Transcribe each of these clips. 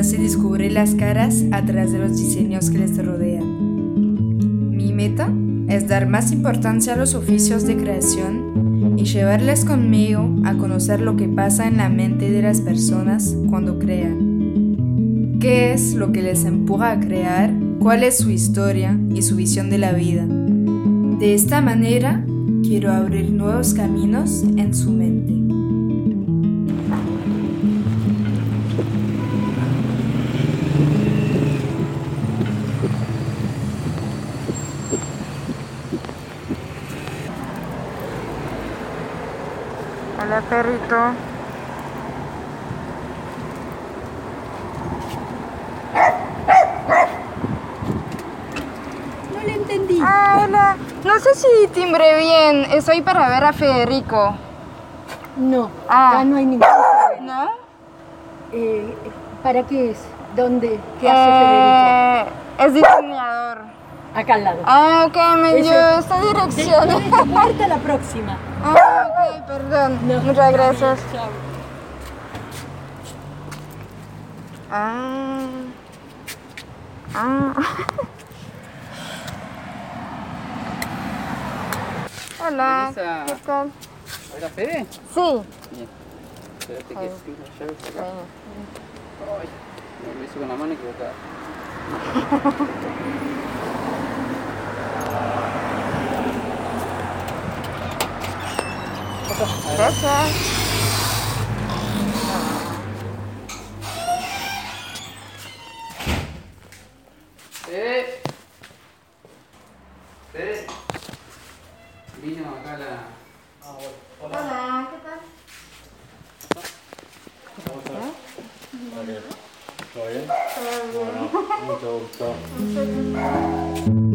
hace descubrir las caras a través de los diseños que les rodean. Mi meta es dar más importancia a los oficios de creación y llevarles conmigo a conocer lo que pasa en la mente de las personas cuando crean. ¿Qué es lo que les empuja a crear? ¿Cuál es su historia y su visión de la vida? De esta manera, quiero abrir nuevos caminos en su mente. Perrito. No le entendí. Ah, hola. No sé si timbré bien. Estoy para ver a Federico. No, Ah. acá no hay ningún problema. ¿No? Eh, ¿Para qué es? ¿Dónde? ¿Qué hace Federico? Eh, es diseñador. Acá al lado. Ah, ok, me dio esta De- dirección. de puerta a la próxima. Ah, perdón. No. Muchas gracias. Chao. Ah. Ah. Hola. ¿Qué tal? ¿Hola, Fede? Sí. Bien. Espérate que estoy las llaves acá. Ay, me lo hice con la mano equivocada. Hola.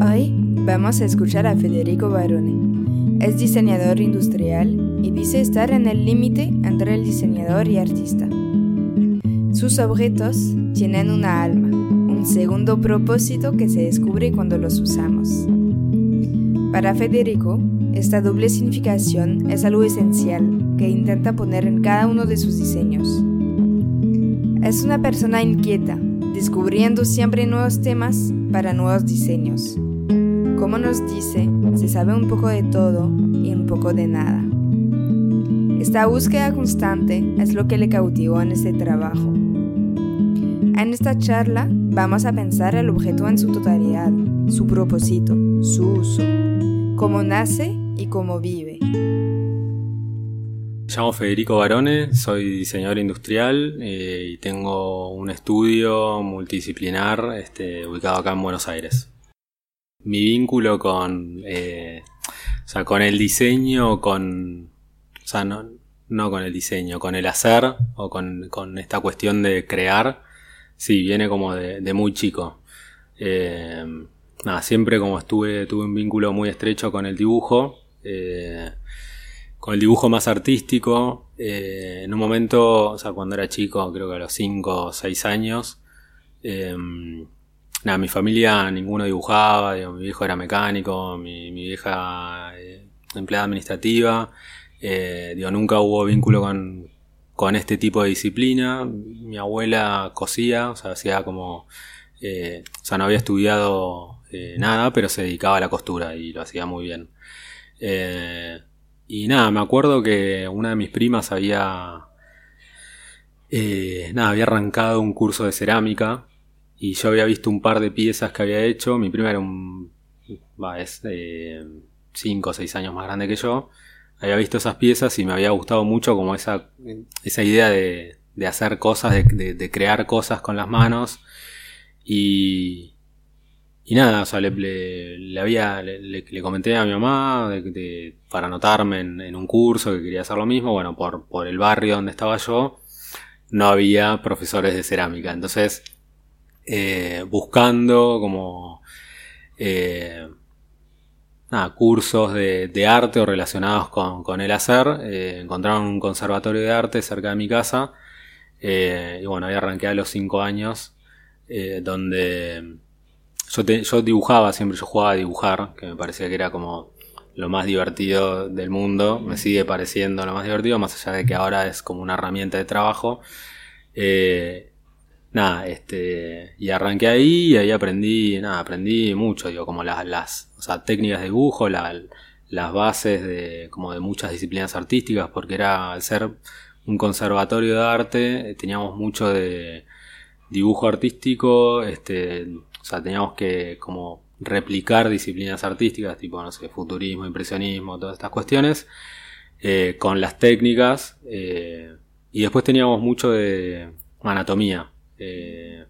Hoy vamos a escuchar a Federico Barone. Es diseñador industrial y dice estar en el límite entre el diseñador y artista. Sus objetos tienen una alma, un segundo propósito que se descubre cuando los usamos. Para Federico, esta doble significación es algo esencial que intenta poner en cada uno de sus diseños. Es una persona inquieta, descubriendo siempre nuevos temas para nuevos diseños. Como nos dice, se sabe un poco de todo y un poco de nada. Esta búsqueda constante es lo que le cautivó en este trabajo. En esta charla vamos a pensar el objeto en su totalidad, su propósito, su uso, cómo nace y cómo vive. Me llamo Federico Barone, soy diseñador industrial eh, y tengo un estudio multidisciplinar este, ubicado acá en Buenos Aires. Mi vínculo con, eh, o sea, con el diseño, con, o sea, no, no con el diseño, con el hacer o con, con esta cuestión de crear, sí, viene como de, muy chico. Eh, nada, siempre como estuve, tuve un vínculo muy estrecho con el dibujo. eh, con el dibujo más artístico. eh, en un momento, o sea, cuando era chico, creo que a los 5 o 6 años, nada, mi familia ninguno dibujaba, mi viejo era mecánico, mi, mi vieja empleada administrativa, eh, digo, nunca hubo vínculo con, con este tipo de disciplina. Mi abuela cosía, o sea, hacía como, eh, o sea, no había estudiado eh, nada, pero se dedicaba a la costura y lo hacía muy bien. Eh, y nada, me acuerdo que una de mis primas había. eh, nada, había arrancado un curso de cerámica. Y yo había visto un par de piezas que había hecho. Mi prima era un. Va, es 5 o 6 años más grande que yo. Había visto esas piezas y me había gustado mucho como esa, esa idea de, de hacer cosas, de, de- de crear cosas con las manos. Y, y nada, o sea, le, le- había, le, le- comenté a mi mamá de- para anotarme en, en un curso que quería hacer lo mismo. Bueno, por, por el barrio donde estaba yo, no había profesores de cerámica. Entonces, eh, buscando como eh, nada, cursos de, de arte o relacionados con, con el hacer, eh, encontraron un conservatorio de arte cerca de mi casa. eh, y bueno, ahí arranqué a los 5 años, eh, donde yo, te- yo dibujaba siempre, yo jugaba a dibujar, que me parecía que era como lo más divertido del mundo, me sigue pareciendo lo más divertido, más allá de que ahora es como una herramienta de trabajo. Eh, nada, este, y arranqué ahí y ahí aprendí, nada, aprendí mucho, digo, como las, sea, técnicas de dibujo, las bases de, como de muchas disciplinas artísticas, porque era, al ser un conservatorio de arte, teníamos mucho de dibujo artístico, este, o sea, teníamos que como replicar disciplinas artísticas, tipo, no sé, futurismo, impresionismo, todas estas cuestiones, eh, con las técnicas, eh, y después teníamos mucho de anatomía, eh,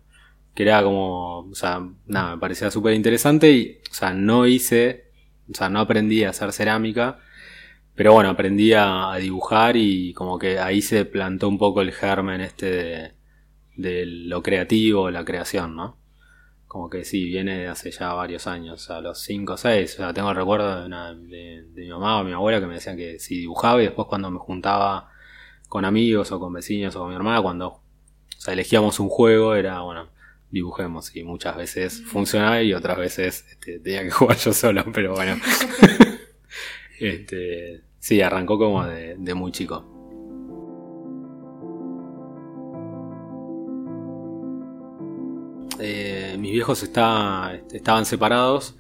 que era como, o sea, nada, me parecía súper interesante y, o sea, no hice, o sea, no aprendí a hacer cerámica, pero bueno, aprendí a, dibujar y como que ahí se plantó un poco el germen este de, de lo creativo, la creación, ¿no? Como que sí, viene de hace ya varios años, a los 5 o 6. O sea, tengo el recuerdo de, una, de, mi mamá o mi abuela que me decían que si dibujaba y después cuando me juntaba con amigos o con vecinos o con mi hermana, cuando o sea, elegíamos un juego, era bueno, dibujemos. Y muchas veces funcionaba y otras veces este, tenía que jugar yo solo, pero bueno. este, sí, arrancó como de, de muy chico. Eh, mis viejos estaban separados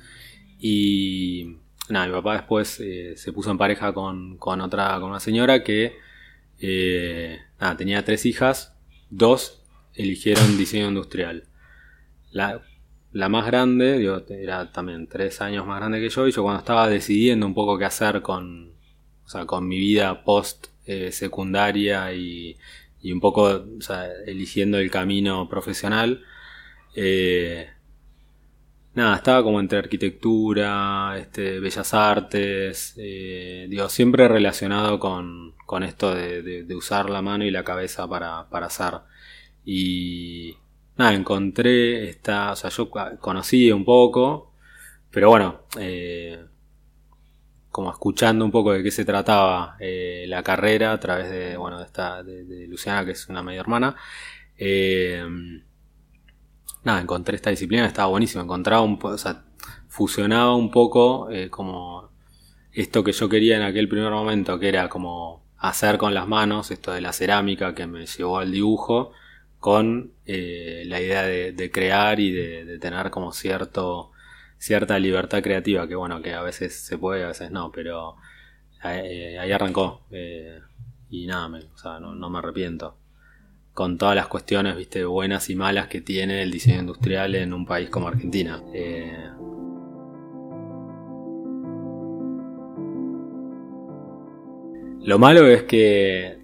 y nada, mi papá después eh, se puso en pareja con, otra, con una señora que eh, tenía tres hijas, dos eligieron diseño industrial. La, más grande, era también tres años más grande que yo, y yo cuando estaba decidiendo un poco qué hacer con, con mi vida post secundaria y, y, un poco eligiendo el camino profesional, eh, nada, estaba como entre arquitectura, este, bellas artes, eh, digo, siempre relacionado con, con esto de, usar la mano y la cabeza para, para hacer. Y nada, encontré esta, o sea, yo conocí un poco, pero bueno, eh, como escuchando un poco de qué se trataba eh, la carrera a través de, bueno, de esta, de, Luciana, que es una media hermana. Eh, nada, encontré esta disciplina, estaba buenísimo, encontraba un o sea, fusionaba un poco eh, como esto que yo quería en aquel primer momento, que era como hacer con las manos, esto de la cerámica que me llevó al dibujo, con eh, la idea de, crear y de, tener como cierto cierta libertad creativa, que bueno, que a veces se puede, a veces no, pero eh, ahí arrancó. y nada, me, o sea, no me arrepiento con todas las cuestiones viste buenas y malas que tiene el diseño industrial en un país como Argentina. Eh, lo malo es que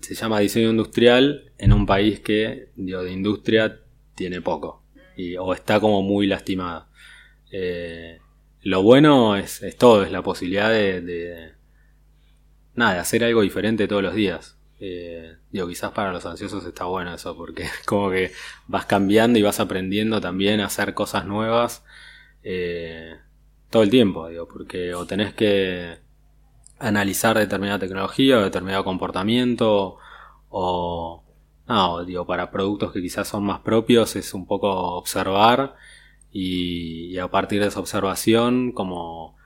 se llama diseño industrial en un país que de industria tiene poco y, o está como muy lastimada. Eh, lo bueno es, todo, es la posibilidad de, de, nada, de hacer algo diferente todos los días. Eh, digo, quizás para los ansiosos está bueno eso, porque como que vas cambiando y vas aprendiendo también a hacer cosas nuevas eh, todo el tiempo, digo, porque o tenés que analizar determinada tecnología o determinado comportamiento o no, digo, para productos que quizás son más propios es un poco observar y, a partir de esa observación como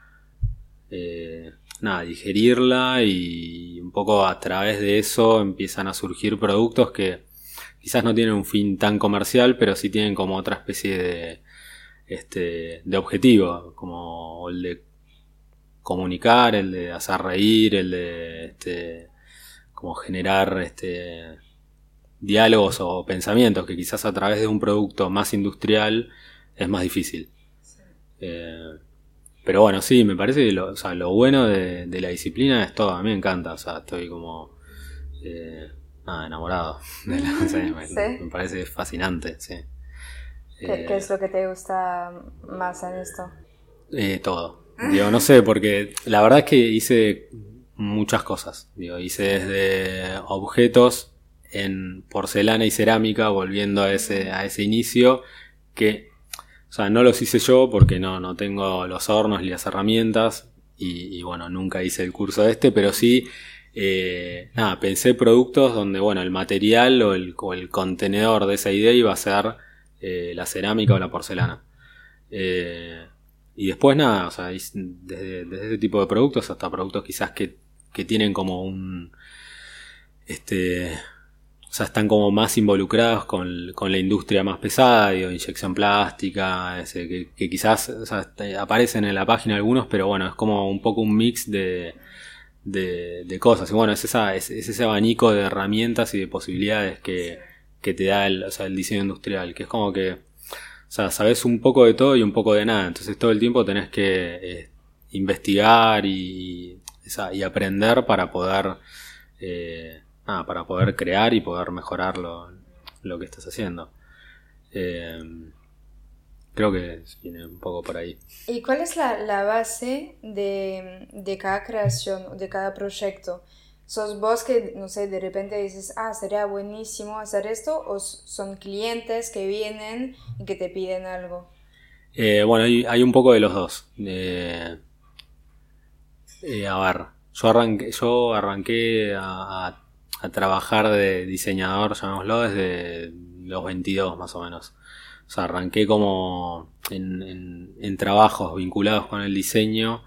eh, nada, digerirla y un poco a través de eso empiezan a surgir productos que quizás no tienen un fin tan comercial, pero sí tienen como otra especie de, este, de objetivo, como el de comunicar, el de hacer reír, el de este, como generar este, diálogos o pensamientos que quizás a través de un producto más industrial es más difícil. Eh, pero bueno, sí, me parece que lo, o sea, lo bueno de, la disciplina es todo. A mí me encanta, o sea, estoy como. Eh, nada, enamorado. De la, me, parece fascinante, sí. ¿Qué, ¿Qué, es lo que te gusta más en esto? Eh, todo. Digo, no sé, porque la verdad es que hice muchas cosas. Digo, hice desde objetos en porcelana y cerámica, volviendo a ese, a ese inicio, que o sea, no los hice yo porque no, no tengo los hornos ni las herramientas y, bueno, nunca hice el curso de este, pero sí, eh, nada, pensé productos donde, bueno, el material o el, contenedor de esa idea iba a ser eh, la cerámica o la porcelana. Eh, y después nada, o sea, desde, desde ese tipo de productos hasta productos quizás que, que tienen como un... Este, o sea, están como más involucrados con, con la industria más pesada, digo, inyección plástica, ese, que, quizás aparecen en la página algunos, pero bueno, es como un poco un mix de, de, de cosas. Y bueno, es, esa, es, es, ese abanico de herramientas y de posibilidades que, que te da el, o sea, el diseño industrial, que es como que, o sea, sabes un poco de todo y un poco de nada, entonces todo el tiempo tenés que eh, investigar y, y aprender para poder... Eh, ah, para poder crear y poder mejorar lo, lo que estás haciendo. Eh, creo que viene un poco por ahí. ¿Y cuál es la, la base de, de, cada creación, de cada proyecto? ¿Sos vos que, no sé, de repente dices, ah, sería buenísimo hacer esto? ¿O son clientes que vienen y que te piden algo? Eh, bueno, hay, hay, un poco de los dos. Eh, a ver, yo arranqué, yo arranqué a, a a trabajar de diseñador, llamémoslo, desde los 22 más o menos. O sea, arranqué como en, trabajos vinculados con el diseño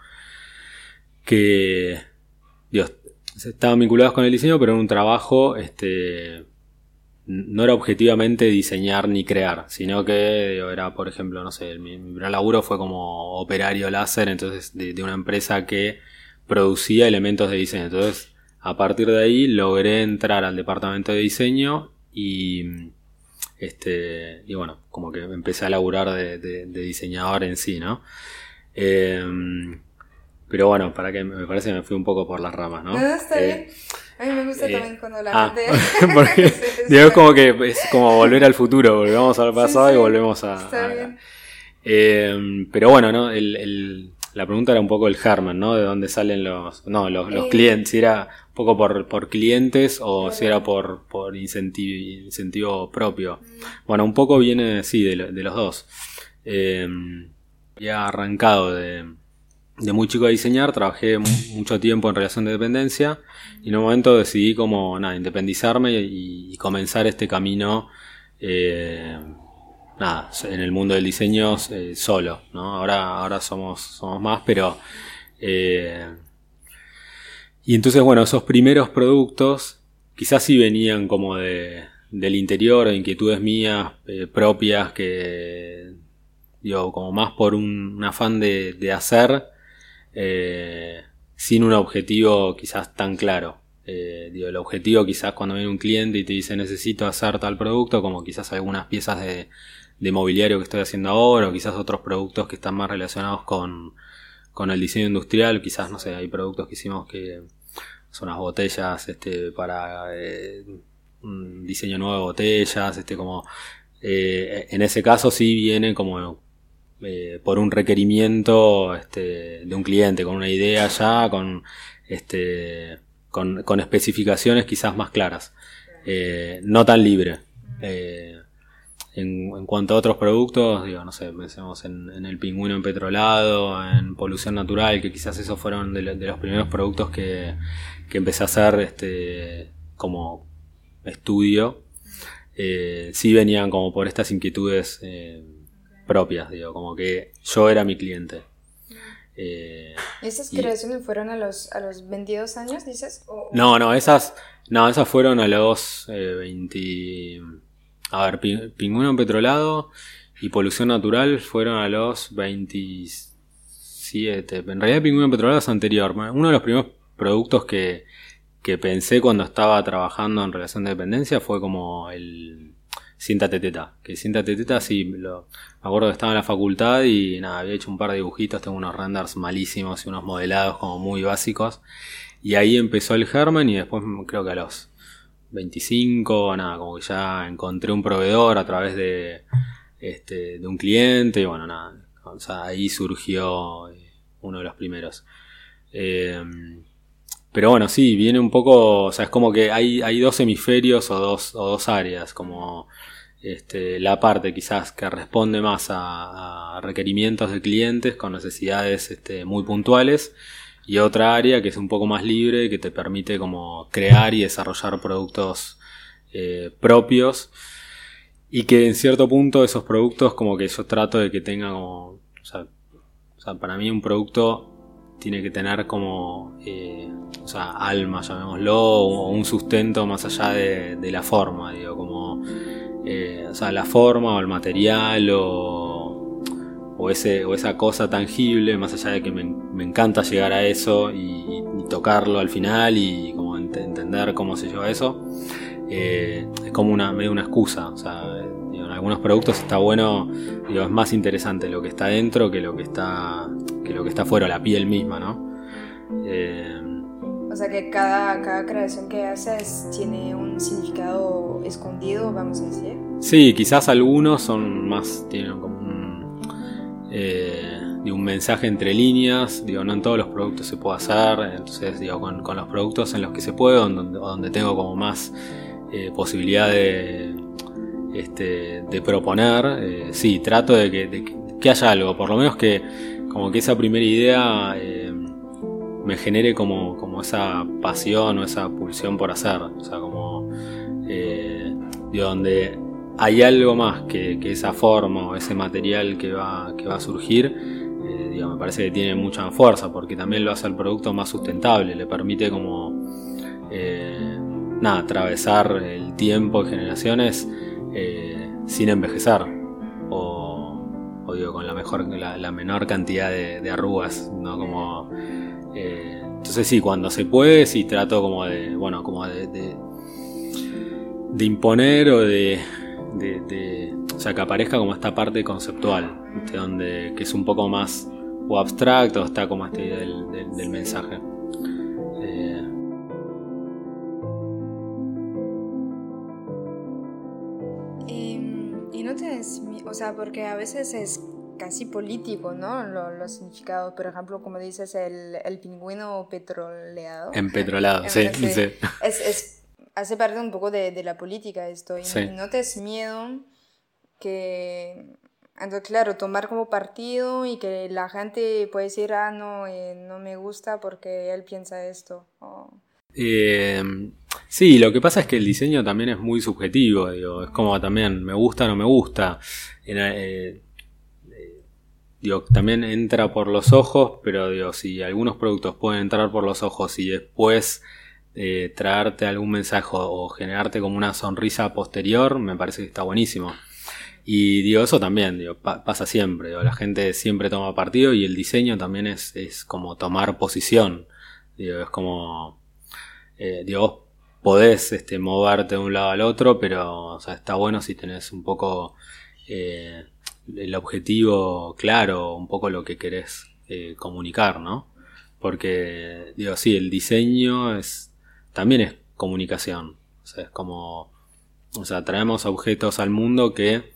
que, Dios, estaban vinculados con el diseño, pero en un trabajo, este, no era objetivamente diseñar ni crear, sino que era, por ejemplo, no sé, mi, mi primer laburo fue como operario láser, entonces, de, de una empresa que producía elementos de diseño. Entonces, a partir de ahí logré entrar al departamento de diseño y, este, y bueno, como que empecé a laburar de, diseñador en sí, ¿no? Em, pero bueno, para que me parece que me fui un poco por las ramas, ¿no? No, está bien. A mí me gusta eh, también cuando la ah, gente... porque digo, es como que es como volver al futuro, volvemos al pasado y volvemos a... Está bien. Em, pero bueno, ¿no? El, la pregunta era un poco el germen, ¿no? De dónde salen los... No, los, los clientes, si era poco por, por clientes o si era por, por incentivo, incentivo propio. Bueno, un poco viene, sí, de, de los dos. Eh, había arrancado de, de muy chico a diseñar, trabajé mucho tiempo en relación de dependencia y en un momento decidí como, nada, independizarme y, comenzar este camino, eh, nada, en el mundo del diseño eh, solo, ¿no? Ahora, ahora somos, somos más, pero eh, y entonces, bueno, esos primeros productos quizás sí venían como de, del interior, de inquietudes mías eh, propias, que, digo, como más por un, afán de, de hacer, eh, sin un objetivo quizás tan claro. Eh, digo, el objetivo quizás cuando viene un cliente y te dice necesito hacer tal producto, como quizás algunas piezas de, de mobiliario que estoy haciendo ahora, o quizás otros productos que están más relacionados con, con el diseño industrial, quizás, no sé, hay productos que hicimos que son unas botellas este, para eh, un diseño nuevo de botellas, este, como eh, en ese caso sí viene como eh, por un requerimiento este, de un cliente, con una idea ya, con, este, con, con especificaciones quizás más claras, no tan libre. En, en, cuanto a otros productos, digo, no sé, pensemos en, en, el pingüino empetrolado, en polución natural, que quizás esos fueron de, de los primeros productos que, que empecé a hacer este, como estudio, eh, sí venían como por estas inquietudes eh, propias, digo, como que yo era mi cliente. Eh, ¿Esas creaciones fueron a los, a los 22 años, dices? No, no, esas, no, esas fueron a los 20... A ver, Pingüino Petrolado y Polución Natural fueron a los 27. En realidad Pingüino Petrolado es anterior. Uno de los primeros productos que, que pensé cuando estaba trabajando en relación de dependencia fue como el Siéntate Teta. Que Siéntate Teta sí, lo, me acuerdo que estaba en la facultad y nada, había hecho un par de dibujitos, tengo unos renders malísimos y unos modelados como muy básicos. Y ahí empezó el germen y después creo que a los 25, nada, como que ya encontré un proveedor a través de, este, de un cliente y bueno, nada, o sea, ahí surgió eh, uno de los primeros. Eh, pero bueno, sí, viene un poco, o sea, es como que hay, hay dos hemisferios o dos, o dos áreas, como este, la parte quizás que responde más a, requerimientos de clientes con necesidades este, muy puntuales y otra área que es un poco más libre, que te permite como crear y desarrollar productos eh, propios y que en cierto punto esos productos como que yo trato de que tengan como, o sea, sea, para mí un producto tiene que tener como, eh, o sea, alma, llamémoslo, o un sustento más allá de, la forma, digo, como, eh, o sea, la forma o el material o, o, ese, o esa cosa tangible, más allá de que me, encanta llegar a eso y, tocarlo al final y como entender cómo se lleva eso, eh, es como una, medio una excusa, algunos productos está bueno, digo, es más interesante lo que está dentro que lo que está que lo que está fuera, la piel misma, ¿no? Eh, o sea que cada, cada creación que haces tiene un significado escondido, vamos a decir. Sí, quizás algunos son más, tienen como un, eh, un mensaje entre líneas, digo, no en todos los productos se puede hacer, entonces digo, con, con los productos en los que se puede, donde, donde tengo como más eh, posibilidad de, este, de proponer, eh, sí, trato de que, que haya algo, por lo menos que como que esa primera idea eh, me genere como, como esa pasión o esa pulsión por hacer. O sea, como eh, de donde hay algo más que, esa forma o ese material que va, que va a surgir, me parece que tiene mucha fuerza porque también lo hace el producto más sustentable, le permite como nada, atravesar el tiempo y generaciones sin envejecer con la mejor, la, menor cantidad de, arrugas, ¿no? Como, eh, entonces sí, cuando se puede, sí trato como de, bueno, como de, de, imponer o de, o sea, que aparezca como esta parte conceptual, donde, que es un poco más o abstracto, está como esta idea del, mensaje. Eh, o sea, porque a veces es casi político, ¿no? Los, significados, por ejemplo, como dices, el, el pingüino petroleado. Empetrolado, sí, sí. Es, es, hace parte un poco de, de la política esto. Y no te es miedo que, entonces, claro, tomar como partido y que la gente puede decir, ah, no, eh, no me gusta porque él piensa esto. Eh, sí, lo que pasa es que el diseño también es muy subjetivo, digo, es como también me gusta o no me gusta. Eh, digo, también entra por los ojos, pero digo, si algunos productos pueden entrar por los ojos y después eh, traerte algún mensaje o generarte como una sonrisa posterior, me parece que está buenísimo. Y digo, eso también, digo, pasa siempre, la gente siempre toma partido y el diseño también es, es como tomar posición. Digo, es como, eh, digo, podés este, moverte de un lado al otro, pero está bueno si tenés un poco eh, el objetivo claro, un poco lo que querés eh, comunicar, ¿no? Porque, digo, sí, el diseño es también es comunicación. O sea, es como, o sea, traemos objetos al mundo que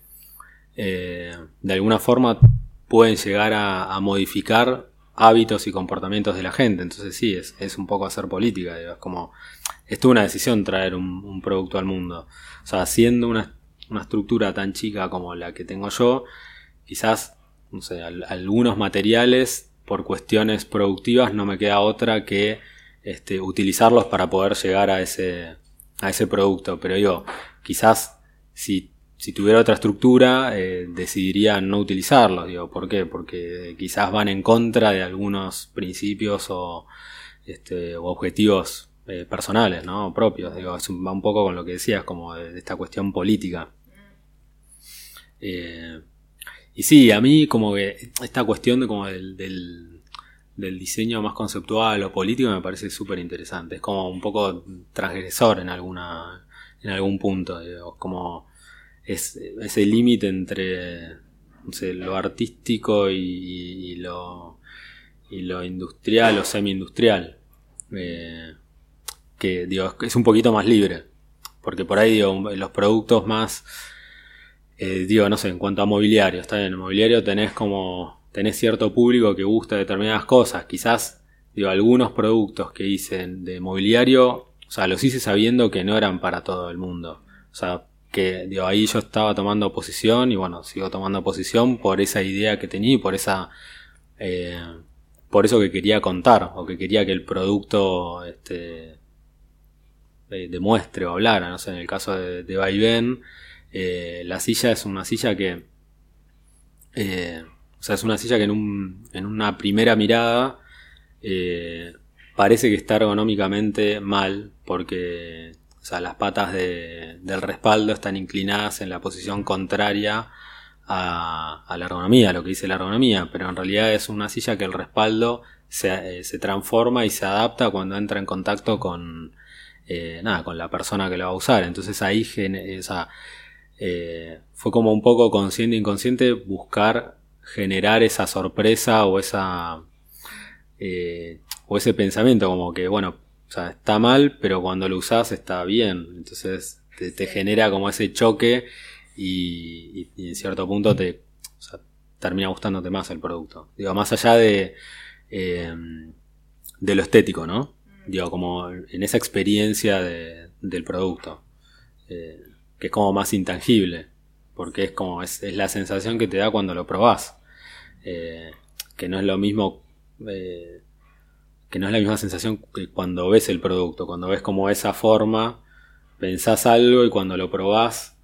eh, de alguna forma pueden llegar a, modificar hábitos y comportamientos de la gente. Entonces sí, es, es un poco hacer política. es como, es una decisión traer un, producto al mundo. O sea, haciendo una una estructura tan chica como la que tengo yo, quizás, no sé, algunos materiales por cuestiones productivas no me queda otra que este, utilizarlos para poder llegar a ese, a ese producto. Pero yo, quizás si, si tuviera otra estructura, eh, decidiría no utilizarlos. Digo, ¿por qué? Porque quizás van en contra de algunos principios o, este, o objetivos eh, personales, ¿no? Propios. Digo, va un poco con lo que decías, como de esta cuestión política. Eh, y sí, a mí como que esta cuestión de como del, del, diseño más conceptual o político me parece súper interesante. Es como un poco transgresor en alguna en algún punto. como es, ese límite entre lo artístico y, lo, y lo industrial o semi-industrial. Eh, que digo, es un poquito más libre. Porque por ahí digo, los productos más eh, digo, no sé, en cuanto a mobiliario, está en el mobiliario tenés como, tenés cierto público que gusta determinadas cosas, quizás, digo, algunos productos que hice de mobiliario, o sea, los hice sabiendo que no eran para todo el mundo, o sea, que digo, ahí yo estaba tomando posición y bueno, sigo tomando posición por esa idea que tenía y por esa, eh, por eso que quería contar o que quería que el producto, este, eh, demuestre o hablara, no sé, en el caso de, de eh, la silla es una silla que, eh, o sea, es una silla que en, un, en una primera mirada eh, parece que está ergonómicamente mal, porque o sea, las patas de- del respaldo están inclinadas en la posición contraria a, la ergonomía, a lo que dice la ergonomía, pero en realidad es una silla que el respaldo se, eh, se transforma y se adapta cuando entra en contacto con, eh, nada, con la persona que lo va a usar. Entonces ahí sea, eh, fue como un poco consciente e inconsciente buscar generar esa sorpresa o esa eh, o ese pensamiento como que bueno o sea, está mal pero cuando lo usas está bien. Entonces te, te genera como ese choque y, y- y en cierto punto te o sea, termina gustándote más el producto. Digo más allá de eh, de lo estético no digo como en esa experiencia de- del producto eh, que es como más intangible porque es como es, es la sensación que te da cuando lo probás. Eh, que no es lo mismo eh, que no es la misma sensación que cuando ves el producto cuando ves como esa forma pensás algo y cuando lo probás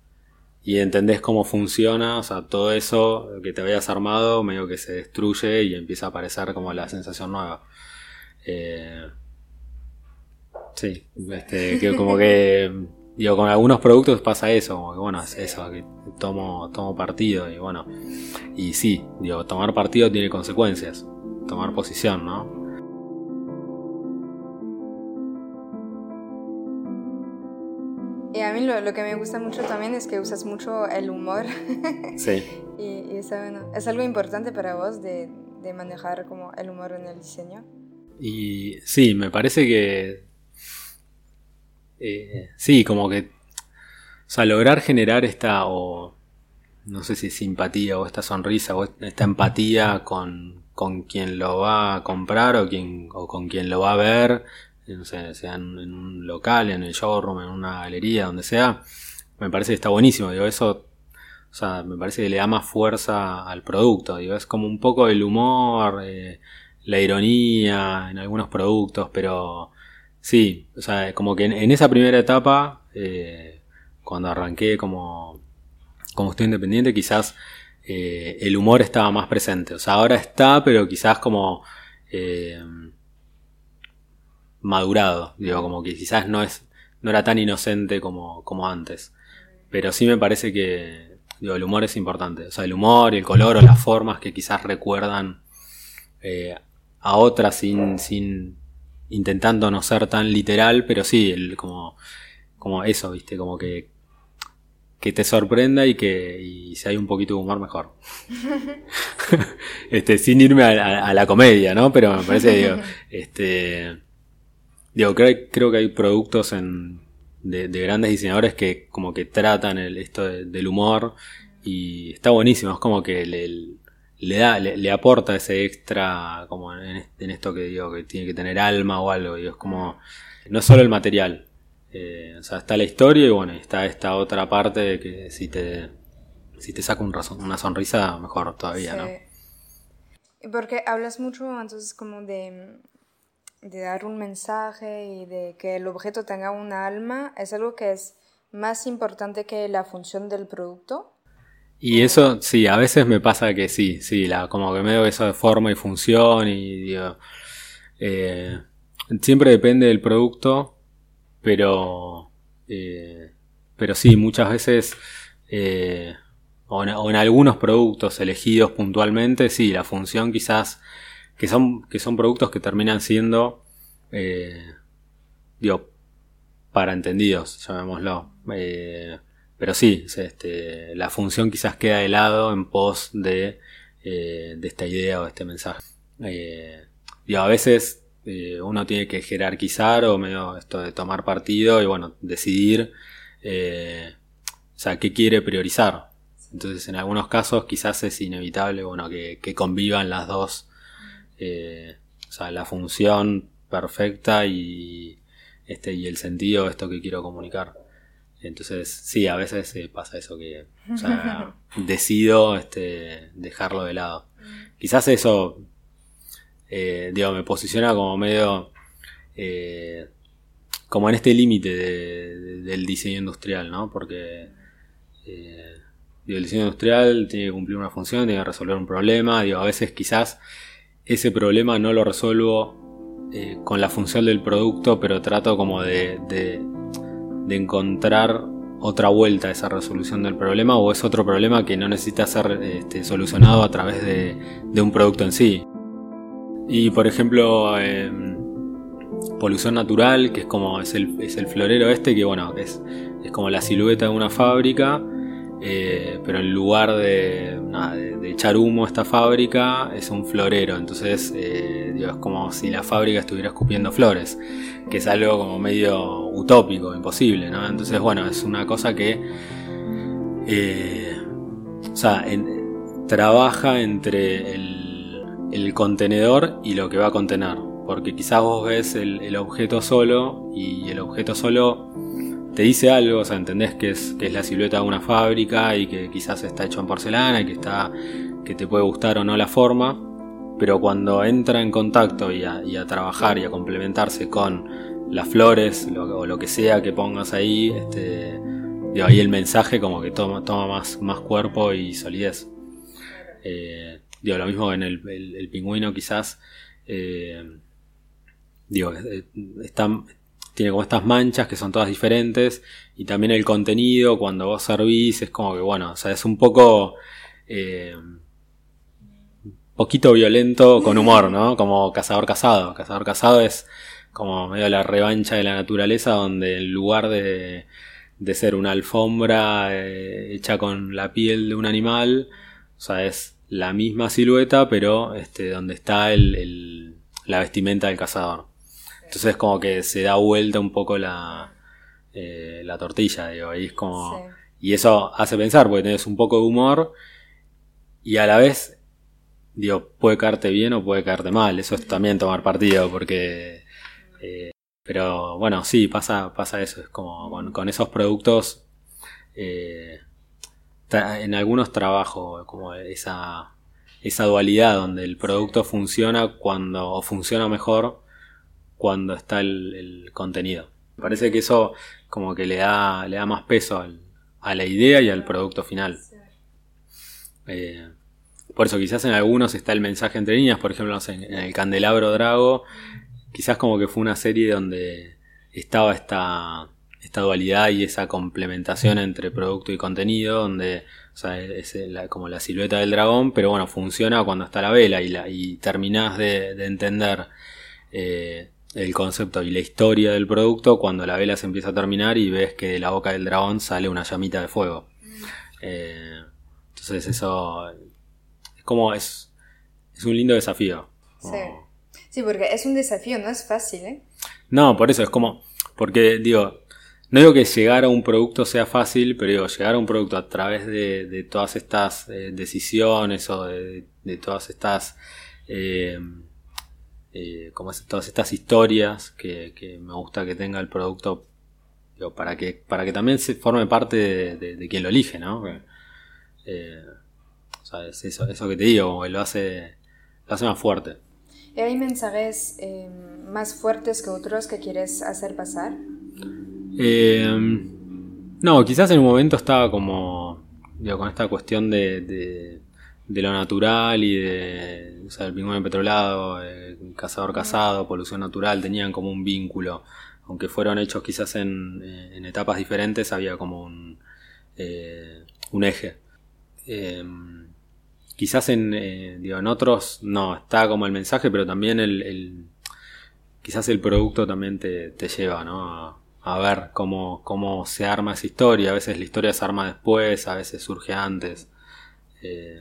y entendés cómo funciona o sea todo eso que te habías armado medio que se destruye y empieza a aparecer como la sensación nueva Eh, sí este que como que digo con algunos productos pasa eso como que bueno es eso que tomo tomo partido y bueno y sí, digo, tomar partido tiene consecuencias. Tomar posición, ¿no? Mí lo, lo que me gusta mucho también es que usas mucho el humor. Sí. y, y está bueno. ¿Es algo importante para vos de, de manejar como el humor en el diseño? Y sí, me parece que. eh, sí, como que. O sea, lograr generar esta. o no sé si simpatía o esta sonrisa o esta empatía con, con quien lo va a comprar o, quien, o con quien lo va a ver, no sé, sea en, un local, en el showroom, en una galería, donde sea, me parece que está buenísimo. Digo, eso, o sea, me parece que le da más fuerza al producto. Digo, es como un poco el humor, eh, la ironía en algunos productos, pero sí, o sea, como que en, esa primera etapa, eh, cuando arranqué como, como estudio independiente, quizás eh, el humor estaba más presente. O sea, ahora está, pero quizás como eh, madurado. Digo, como que quizás no es, no era tan inocente como, como antes. Pero sí me parece que digo, el humor es importante. O sea, el humor y el color o las formas que quizás recuerdan eh, a otras sin, sin intentando no ser tan literal, pero sí, el, como, como eso, viste, como que que te sorprenda y que y si hay un poquito de humor mejor. este, sin irme a, a- a la comedia, ¿no? Pero me parece, digo, este, digo, creo, creo que hay productos en, de, de grandes diseñadores que como que tratan el, esto de- del humor y está buenísimo, es como que le, le da, le, le aporta ese extra como en, est- en esto que digo, que tiene que tener alma o algo, y es como, no es solo el material, eh, o sea, está la historia y bueno, está esta otra parte de que si te, si te saca un razón- una sonrisa, mejor todavía, ¿no? Sí. Porque hablas mucho entonces como de, de dar un mensaje y de que el objeto tenga un alma, es algo que es más importante que la función del producto. Y eso, sí, a veces me pasa que sí, sí, la, como que me veo eso de forma y función y digo, eh, siempre depende del producto, pero, eh, pero sí, muchas veces, eh, o en algunos productos elegidos puntualmente, sí, la función quizás, que son, que son productos que terminan siendo, eh, digo, para entendidos, llamémoslo. Eh, pero sí, es, este, la función quizás queda de lado en pos de, eh, de esta idea o de este mensaje. Eh, digo, a veces uno tiene que jerarquizar o medio esto de tomar partido y bueno, decidir o sea, qué quiere priorizar. Entonces, en algunos casos quizás es inevitable bueno, que convivan las dos. Eh, o sea, la función perfecta y, este, y el sentido de esto que quiero comunicar. Entonces, sí, a veces eh, pasa eso que o sea, decido este, dejarlo de lado. Quizás eso, eh, digo, me posiciona como medio, eh, como en este límite de- de- del diseño industrial, ¿no? Porque, Digo, el diseño industrial tiene que cumplir una función, tiene que resolver un problema. Digo, a veces quizás ese problema no lo resuelvo eh, con la función del producto, pero trato como de, de, encontrar otra vuelta a esa resolución del problema o es otro problema que no necesita ser este, solucionado a través de, un producto en sí. Y por ejemplo, eh, polución natural, que es como es el, es el florero este, que bueno, es, es como la silueta de una fábrica, eh, pero en lugar de, echar humo a esta fábrica es un florero, entonces eh, es como si la fábrica estuviera escupiendo flores, que es algo como medio utópico, imposible, ¿no? Entonces bueno, es una cosa que... Eh, o sea, trabaja entre el, contenedor y lo que va a contener porque quizás vos ves el, objeto solo y el objeto solo te dice algo, o sea, entendés que es, que es la silueta de una fábrica y que quizás está hecho en porcelana y que, está, que te puede gustar o no la forma, pero cuando entra en contacto y a, trabajar y a complementarse con las flores lo, o lo que sea que pongas ahí, este, ahí el mensaje como que toma, toma más, más cuerpo y solidez. Eh, digo, lo mismo en el, pingüino quizás... Eh, digo, está, tiene como estas manchas que son todas diferentes y también el contenido cuando vos servís es como que bueno, o sea, es un poco eh, poquito violento con humor, ¿no? Como cazador casado. Cazador casado es como medio la revancha de la naturaleza donde en lugar de, de ser una alfombra eh, hecha con la piel de un animal, o sea, es la misma silueta, pero este, donde está el, la vestimenta del cazador. Entonces como que se da vuelta un poco la, eh, la tortilla, digo, y es como... Sí. Y eso hace pensar, porque tenés un poco de humor y a la vez, digo, puede caerte bien o puede caerte mal, eso es también tomar partido, porque... Eh, pero bueno, sí, pasa, pasa eso, es como con, con esos productos, eh, en algunos trabajos, como esa, esa dualidad donde el producto funciona cuando, o funciona mejor cuando está el, contenido. Me parece que eso como que le da, le da más peso a la idea y al producto final. Eh, por eso quizás en algunos está el mensaje entre líneas, por ejemplo, en el Candelabro Drago, quizás como que fue una serie donde estaba esta, esta dualidad y esa complementación entre producto y contenido, donde es la, como la silueta del dragón, pero bueno, funciona cuando está la vela y, la, y terminás de, de entender eh, el concepto y la historia del producto cuando la vela se empieza a terminar y ves que de la boca del dragón sale una llamita de fuego. Eh, entonces eso es como es, es un lindo desafío. Sí. sí, porque es un desafío, no es fácil, ¿eh? No, por eso es como, porque digo, no digo que llegar a un producto sea fácil, pero digo, llegar a un producto a través de, de todas estas eh, decisiones o de, de todas estas... Eh, eh, como todas estas historias que, que, me gusta que tenga el producto digo, para que para que también se forme parte de, de, de quien lo elige no eh, o sea, es eso, eso que te digo lo hace lo hace más fuerte ¿Y hay mensajes eh, más fuertes que otros que quieres hacer pasar? Eh, no, quizás en un momento estaba como digo, con esta cuestión de, de, de lo natural y de o sea, el pingüino petrolado, eh, cazador cazado, polución natural, tenían como un vínculo. Aunque fueron hechos quizás en, en etapas diferentes, había como un, eh, un eje. Eh, quizás en, eh, digo, en otros no, está como el mensaje, pero también el, el quizás el producto también te, te lleva, ¿no? A, a, ver cómo, cómo se arma esa historia. A veces la historia se arma después, a veces surge antes. Eh,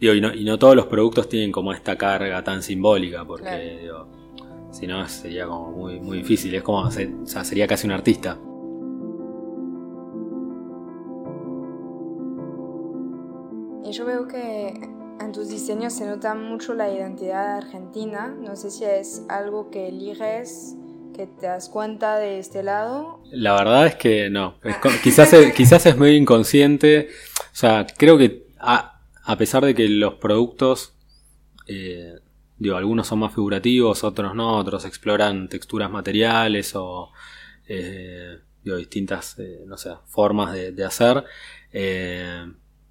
digo, y, no, y no todos los productos tienen como esta carga tan simbólica, porque claro. digo, si no sería como muy, muy difícil. Es como, o sea, sería casi un artista. Y yo veo que en tus diseños se nota mucho la identidad argentina. No sé si es algo que eliges, que te das cuenta de este lado. La verdad es que no. Es, quizás, es, quizás es medio inconsciente. O sea, creo que a, a pesar de que los productos, eh, digo, algunos son más figurativos, otros no, otros exploran texturas materiales o eh, distintas, eh, no sé, formas de, de hacer.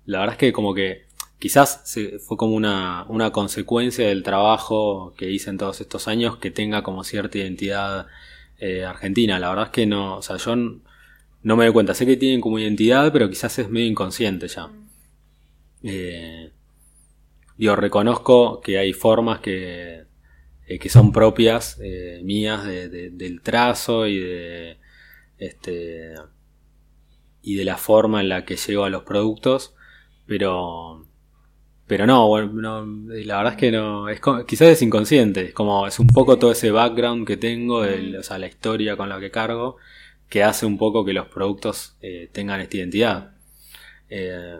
La verdad es que como que quizás fue como una, una consecuencia del trabajo que hice en todos estos años que tenga como cierta identidad argentina. La verdad es que no, o sea, yo no me doy cuenta. Sé que tienen como identidad, pero quizás es medio inconsciente ya. Eh, digo, reconozco que hay formas que, eh, que son propias eh, mías de- de- del trazo y de este y de la forma en la que llego a los productos, pero pero no, bueno, no, la verdad es que no, es quizás es inconsciente, es como es un poco todo ese background que tengo, el- o sea, la historia con la que cargo, que hace un poco que los productos eh, tengan esta identidad. Eh,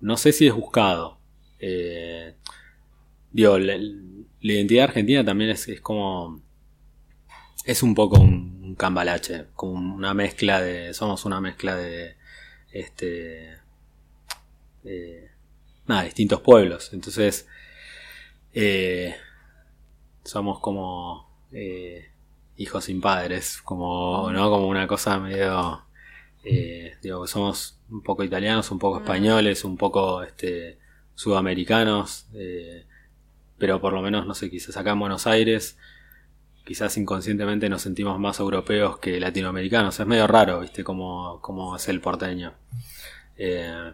no sé si es buscado. Eh, digo, la, identidad argentina también es, es como. Es un poco un, un cambalache, como una mezcla de. Somos una mezcla de. Este. eh, nada, distintos pueblos. Entonces. eh, somos como. eh, hijos sin padres, como, ¿no? Como una cosa medio. Eh, digo, somos un poco italianos, un poco españoles, un poco este, sudamericanos, eh, pero por lo menos, no sé, quizás acá en Buenos Aires, quizás inconscientemente nos sentimos más europeos que latinoamericanos. Es medio raro, ¿viste? Como, como es el porteño. Eh,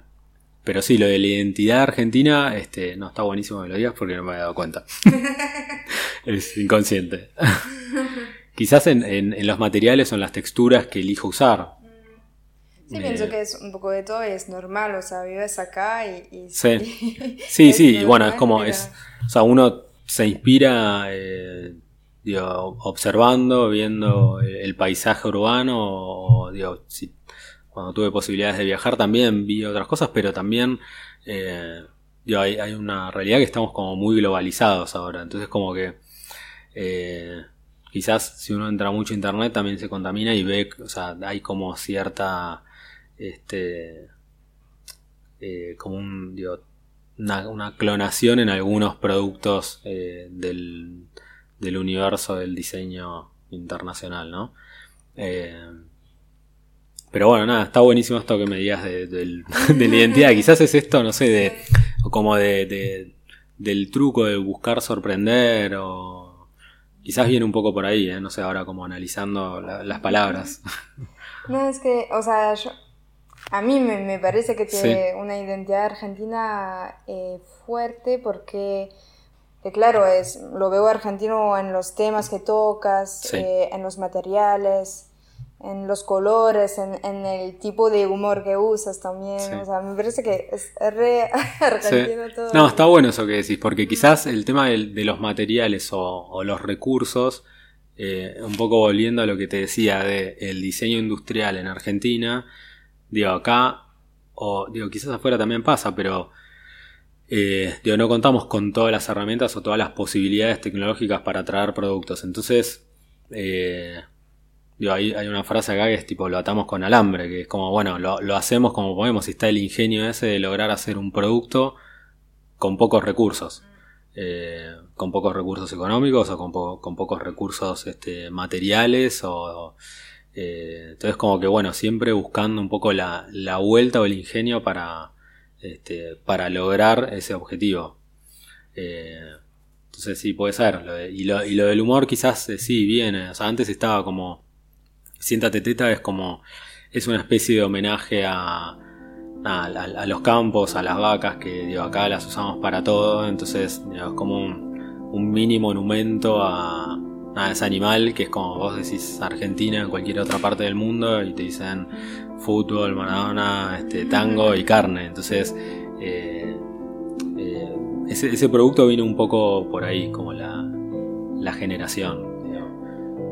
pero sí, lo de la identidad argentina, este, no está buenísimo que lo digas porque no me había dado cuenta. es inconsciente. Quizás en, en- en los materiales o en las texturas que elijo usar. Sí, Eh, pienso que es un poco de todo y es normal, o sea, vives acá y... y Sí. Sí, es sí, y bueno, es como pero- es, o sea, uno se inspira, eh, digo, observando, viendo el, el paisaje urbano, o, digo, cuando tuve posibilidades de viajar también vi otras cosas, pero también, eh, digo, hay, hay una realidad que estamos como muy globalizados ahora, entonces como que, eh, quizás si uno entra mucho a internet también se contamina y ve, o sea, hay como cierta, este, eh, como un, digo, una, clonación en algunos productos eh, del, del universo del diseño internacional, ¿no? Eh, pero bueno, nada, está buenísimo esto que me digas de, de la identidad. Quizás es esto, no sé, de como de, de- del truco de buscar sorprender o quizás viene un poco por ahí, no sé, ahora como analizando la- las palabras. No, es que, o sea, yo- a mí me, me parece que tiene Sí. una identidad argentina eh, fuerte porque, que claro, es, lo veo argentino en los temas que tocas, Sí. eh, en los materiales, en los colores, en, en el tipo de humor que usas también. Sí. O sea, me parece que es re Sí. argentino todo. No, está bueno eso que decís, porque quizás el tema del- de los materiales o, o los recursos, eh, un poco volviendo a lo que te decía de el diseño industrial en Argentina, digo, acá, o digo, quizás afuera también pasa, pero eh, digo, no contamos con todas las herramientas o todas las posibilidades tecnológicas para traer productos. Entonces, eh, digo, hay, hay una frase acá que es tipo, lo atamos con alambre, que es como, bueno, lo, lo hacemos como podemos, y está el ingenio ese de lograr hacer un producto con pocos recursos. Eh, con pocos recursos económicos o con, po- con pocos recursos este, materiales o eh, entonces como que bueno siempre buscando un poco la, la vuelta o el ingenio para este, para lograr ese objetivo. Eh, entonces sí puede ser. Y, lo, y lo del humor quizás eh, sí viene. O sea antes estaba como siéntate teta es como es una especie de homenaje a a, los campos, a las vacas, que digo, acá las usamos para todo, entonces es como un, un mini monumento a, a ese animal que es como vos decís Argentina en cualquier otra parte del mundo y te dicen fútbol, Maradona, este, tango y carne, entonces eh, eh, ese, producto vino un poco por ahí, como la, la generación.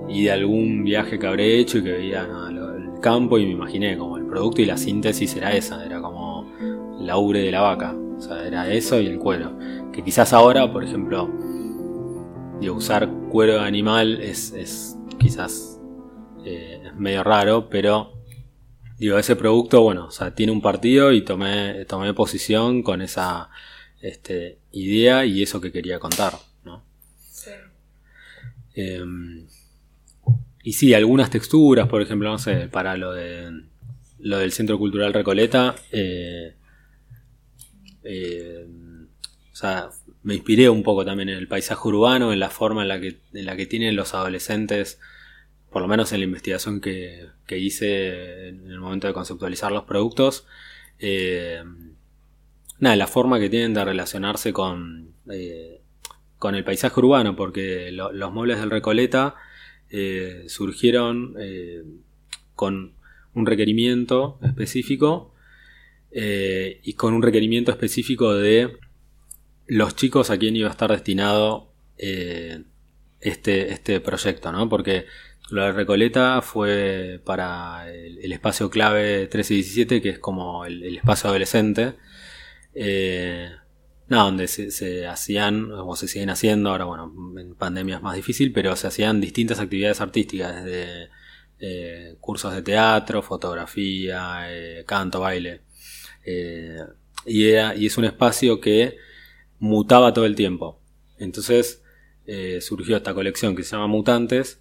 Y de algún viaje que habré hecho y que veía el campo y me imaginé como el producto y la síntesis era esa, era como la ubre de la vaca. O sea, era eso y el cuero. Que quizás ahora, por ejemplo, digo, usar cuero de animal es, es quizás eh, es medio raro, pero digo, ese producto, bueno, o sea, tiene un partido y tomé, tomé posición con esa este, idea y eso que quería contar, ¿no? Em, y sí, algunas texturas, por ejemplo, no sé, para lo de lo del Centro Cultural Recoleta, eh, eh, o sea, me inspiré un poco también en el paisaje urbano, en la forma en la que, en la que tienen los adolescentes, por lo menos en la investigación que, que hice en el momento de conceptualizar los productos. Eh, nada, la forma que tienen de relacionarse con, eh, con el paisaje urbano, porque lo- los muebles del Recoleta eh, surgieron con un requerimiento específico y con un requerimiento específico de los chicos a quien iba a estar destinado eh, este, este proyecto, ¿no? Porque lo de Recoleta fue para el, espacio clave 13 y 17, que es como el, espacio adolescente. Eh, donde se, hacían, o se siguen haciendo, ahora bueno, en pandemia es más difícil, pero se hacían distintas actividades artísticas, desde eh, cursos de teatro, fotografía, eh, canto, baile. Y, era- y es un espacio que mutaba todo el tiempo. Entonces eh, surgió esta colección que se llama Mutantes,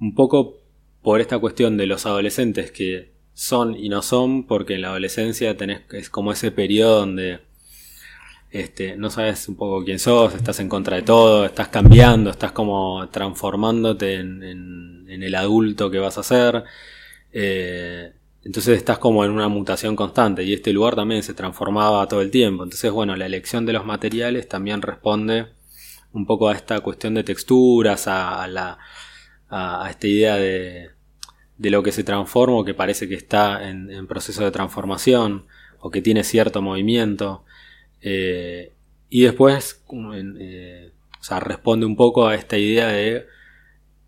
un poco por esta cuestión de los adolescentes que son y no son, porque en la adolescencia tenés, es como ese periodo donde este, no sabes un poco quién sos, estás en contra de todo, estás cambiando, estás como transformándote en, el adulto que vas a ser. Eh, entonces estás como en una mutación constante y este lugar también se transformaba todo el tiempo. Entonces, bueno, la elección de los materiales también responde un poco a esta cuestión de texturas, a, la, a, esta idea de, de lo que se transforma o que parece que está en, proceso de transformación o que tiene cierto movimiento. Eh, y después, eh, o sea, responde un poco a esta idea de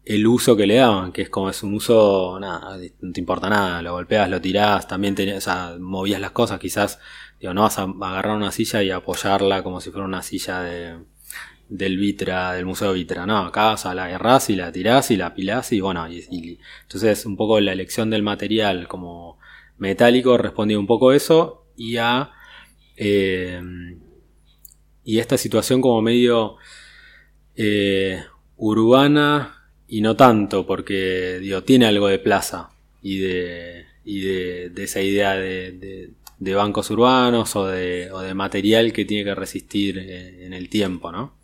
el uso que le daban, que es como es un uso, nada, no te importa nada, lo golpeas, lo tirás, también tenías, o sea, movías las cosas, quizás, digo, no vas a agarrar una silla y apoyarla como si fuera una silla de, del Vitra, del Museo Vitra, no, acá o sea, la agarrás y la tirás y la pilás y bueno, y, y- entonces un poco la elección del material como metálico respondía un poco a eso y a eh, y esta situación como medio eh, urbana y no tanto, porque digo, tiene algo de plaza y de, y de, esa idea de, de- de bancos urbanos o de, o de material que tiene que resistir eh, en el tiempo, ¿no?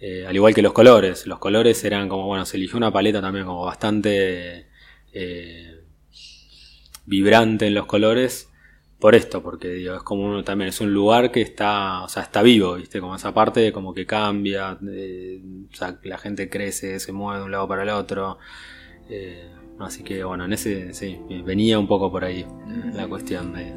Eh, al igual que los colores, los colores eran como, bueno, se eligió una paleta también como bastante eh, vibrante en los colores por esto, porque digo, es como uno también es un lugar que está, o sea, está vivo, ¿viste? Como esa parte como que cambia, eh, o sea, la gente crece, se mueve de un lado para el otro. eh, así que bueno, en ese sí, venía un poco por ahí la cuestión de.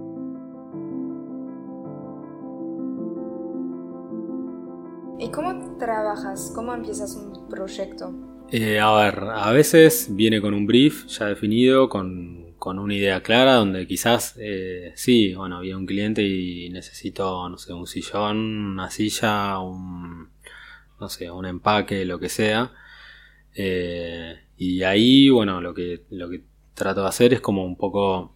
¿Y cómo trabajas? ¿Cómo empiezas un proyecto? Eh, a ver, a veces viene con un brief ya definido, con, con una idea clara, donde quizás, eh, sí, bueno, había un cliente y necesito, no sé, un sillón, una silla, un, no sé, un empaque, lo que sea. Eh, y ahí, bueno, lo que, lo que trato de hacer es como un poco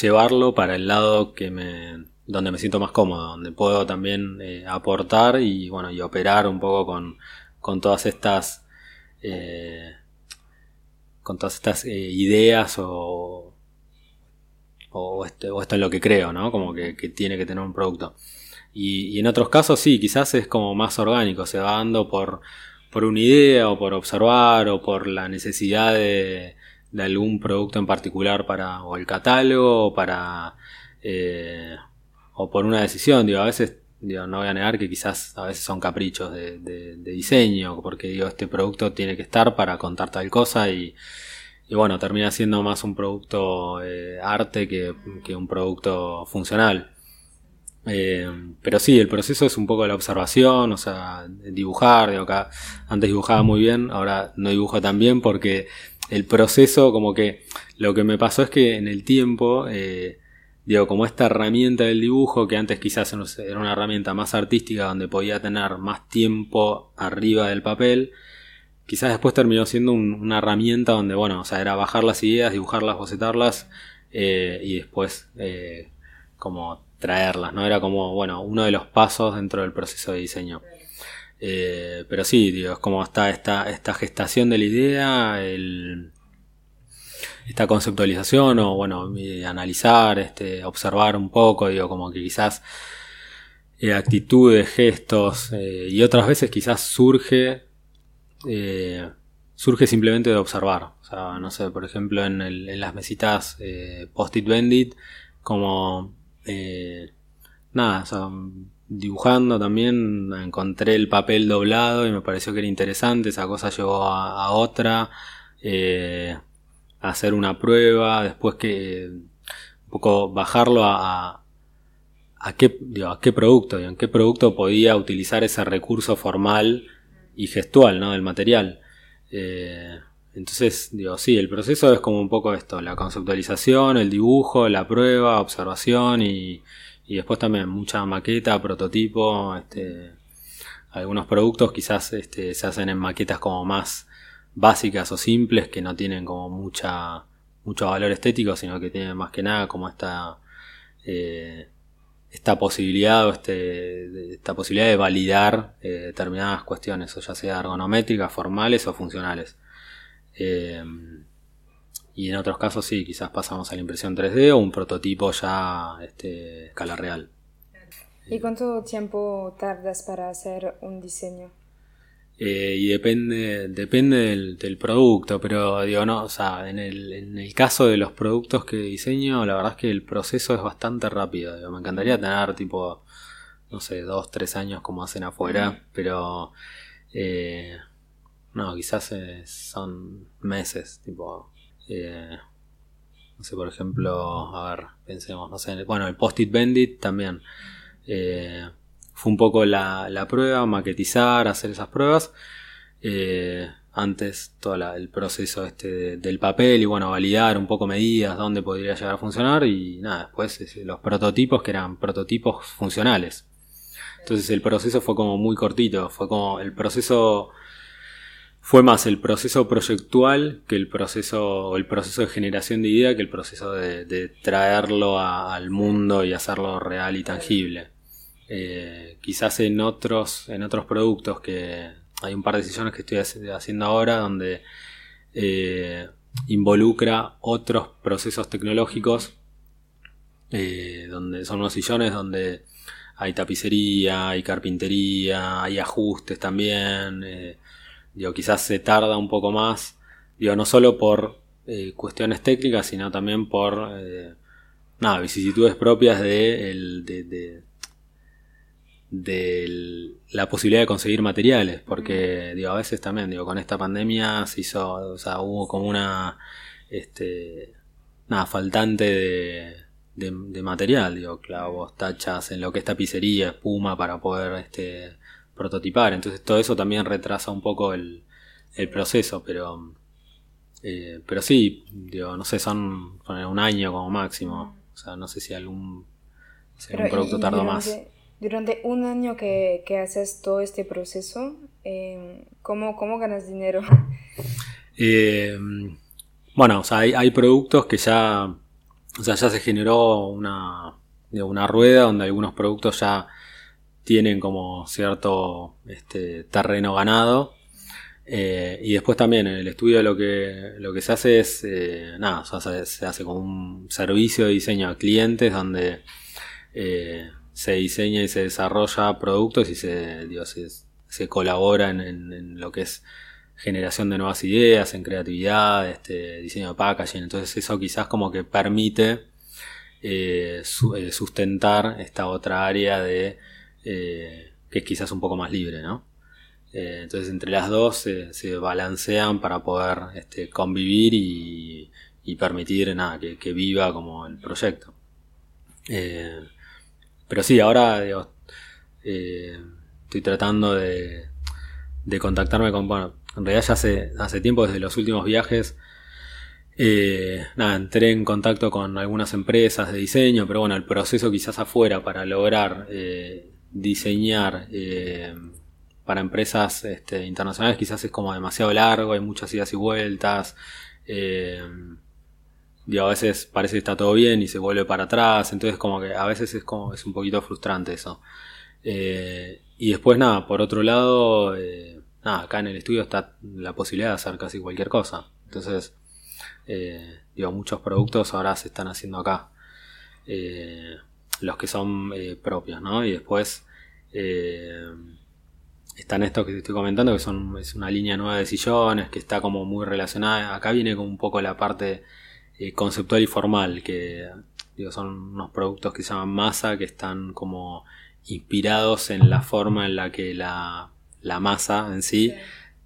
llevarlo para el lado que me, donde me siento más cómodo, donde puedo también eh, aportar y, bueno, y operar un poco con, con todas estas con todas estas eh, ideas o o, este- o esto en lo que creo, ¿no? Como que, que tiene que tener un producto. Y, y en otros casos sí, quizás es como más orgánico, se va dando por, por una idea o por observar o por la necesidad de, de algún producto en particular para o el catálogo o para eh, o por una decisión, digo, a veces digo, no voy a negar que quizás a veces son caprichos de, de- de diseño, porque digo, este producto tiene que estar para contar tal cosa y, y bueno, termina siendo más un producto eh, arte que, que un producto funcional. Eh, pero sí, el proceso es un poco la observación, o sea, dibujar, digo, acá antes dibujaba muy bien, ahora no dibujo tan bien porque el proceso como que lo que me pasó es que en el tiempo, eh, digo, como esta herramienta del dibujo, que antes quizás era una herramienta más artística donde podía tener más tiempo arriba del papel, quizás después terminó siendo un- una herramienta donde, bueno, o sea, era bajar las ideas, dibujarlas, bocetarlas eh, y después eh, como traerlas, ¿no? Era como, bueno, uno de los pasos dentro del proceso de diseño. Eh, pero sí, digo, es como está esta, esta gestación de la idea, el, esta conceptualización o bueno, eh, analizar, este, observar un poco, digo, como que quizás eh, actitudes, gestos eh, y otras veces quizás surge surge simplemente de observar. O sea, no sé, por ejemplo, en, las mesitas post-it bendit, como nada, o dibujando también encontré el papel doblado y me pareció que era interesante, esa cosa llevó a, otra, eh, a hacer una prueba, después que un poco bajarlo a, a, qué, digo, a qué producto, en qué producto podía utilizar ese recurso formal y gestual ¿no? del material. Eh, entonces, digo, sí, el proceso es como un poco esto, la conceptualización, el dibujo, la prueba, observación y, y después también mucha maqueta, prototipo, este, algunos productos quizás este, se hacen en maquetas como más básicas o simples que no tienen como mucha mucho valor estético, sino que tienen más que nada como esta eh, esta posibilidad o este, esta posibilidad de validar eh, determinadas cuestiones, o ya sea ergonométricas, formales o funcionales. Eh, y en otros casos sí, quizás pasamos a la impresión 3D o un prototipo ya este, escala real. ¿Y cuánto tiempo tardas para hacer un diseño? Eh, y depende, depende del, producto, pero digo, no, o sea, en el, en el caso de los productos que diseño, la verdad es que el proceso es bastante rápido. me encantaría tener tipo, no sé, dos, tres años como hacen afuera, pero eh, no, quizás son meses, tipo eh, no sé, por ejemplo, a ver, pensemos, no sé, bueno, el post-it bendit también. Eh, fue un poco la, prueba, maquetizar, hacer esas pruebas. Eh, antes todo el proceso este del papel y bueno, validar un poco medidas, dónde podría llegar a funcionar y nada, después los prototipos que eran prototipos funcionales. Entonces el proceso fue como muy cortito, fue como el proceso fue más el proceso proyectual que el proceso, el proceso de generación de idea que el proceso de, traerlo al mundo y hacerlo real y tangible. Eh, quizás en otros, en otros productos que hay un par de decisiones que estoy haciendo ahora donde eh, involucra otros procesos tecnológicos eh, donde son unos sillones donde hay tapicería, hay carpintería, hay ajustes también, Digo, quizás se tarda un poco más, digo, no solo por eh, cuestiones técnicas, sino también por eh, nada, vicisitudes propias de, la posibilidad de conseguir materiales, porque digo, a veces también, digo, con esta pandemia se hizo, o sea, hubo como una, este, nada, faltante de, de, material, digo, clavos, tachas, en lo que es tapicería, espuma para poder, este, prototipar. Entonces todo eso también retrasa un poco el, proceso, pero eh, pero sí, digo, no sé, son un año como máximo. O sea, no sé si algún, producto tardó más. Durante un año que, haces todo este proceso, eh, ¿cómo, ganas dinero? Eh, bueno, o sea, hay, productos que ya, o sea, ya se generó una, una rueda donde algunos productos ya tienen como cierto este, terreno ganado. Eh, y después también en el estudio lo que, lo que se hace es, eh, nada, se, hace como un servicio de diseño a clientes donde eh, se diseña y se desarrolla productos y se, se, colabora en, lo que es generación de nuevas ideas, en creatividad, este, diseño de packaging. Entonces eso quizás como que permite sustentar esta otra área de eh, que es quizás un poco más libre, ¿no? Eh, entonces entre las dos se balancean para poder este, convivir y, permitir nada, que, viva como el proyecto. Eh, pero sí, ahora estoy tratando de, de, contactarme con, bueno, en realidad ya hace, hace tiempo, desde los últimos viajes, nada, entré en contacto con algunas empresas de diseño, pero bueno, el proceso quizás afuera para lograr diseñar eh, para empresas este, internacionales quizás es como demasiado largo, hay muchas idas y vueltas. Eh, a veces parece que está todo bien y se vuelve para atrás, entonces como que a veces es como es un poquito frustrante eso. Eh, y después nada, por otro lado, nada, acá en el estudio está la posibilidad de hacer casi cualquier cosa. Entonces, Eh, digo, muchos productos ahora se están haciendo acá. Eh, los que son eh, propios, ¿no? Y después eh, están estos que te estoy comentando, que son es una línea nueva de sillones, que está como muy relacionada. Acá viene como un poco la parte eh, conceptual y formal, que digo, son unos productos que se llaman masa, que están como inspirados en la forma en la que la, la masa en sí,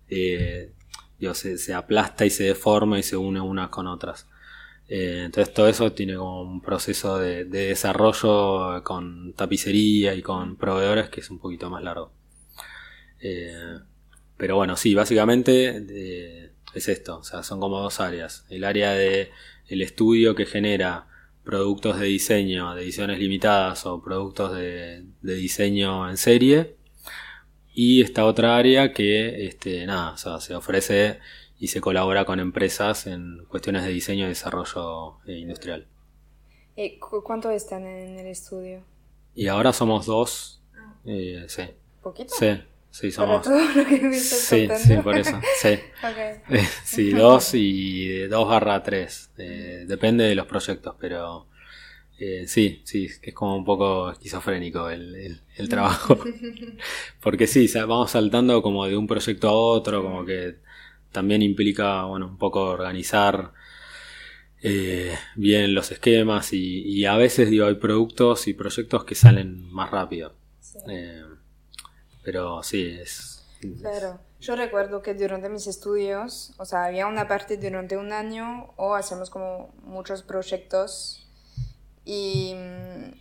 eh, digo, se, se aplasta y se deforma y se une unas con otras. Eh, entonces todo eso tiene como un proceso de, de desarrollo con tapicería y con proveedores que es un poquito más largo. Eh, pero bueno, sí, básicamente eh, es esto, o sea, son como dos áreas. El área de el estudio que genera productos de diseño de ediciones limitadas o productos de, de diseño en serie. Y esta otra área que, este, nada, o sea, se ofrece y se colabora con empresas en cuestiones de diseño y desarrollo eh, industrial. Eh, cu- ¿Cuánto están en el estudio? Y ahora somos dos, eh, sí, ¿Poquito? sí, sí, Para somos... todo lo que me estás Sí, sí, por eso, sí. Eh, sí, dos y de dos barra tres. Eh, depende de los proyectos, pero eh, sí, sí, es que es como un poco esquizofrénico el, el- el trabajo. Porque sí, vamos saltando como de un proyecto a otro, como que también implica, bueno, un poco organizar eh, bien los esquemas y, y a veces, digo, hay productos y proyectos que salen más rápido. Eh, pero sí, es... Claro. Yo recuerdo que durante mis estudios, o sea, había una parte durante un año o hacemos como muchos proyectos y,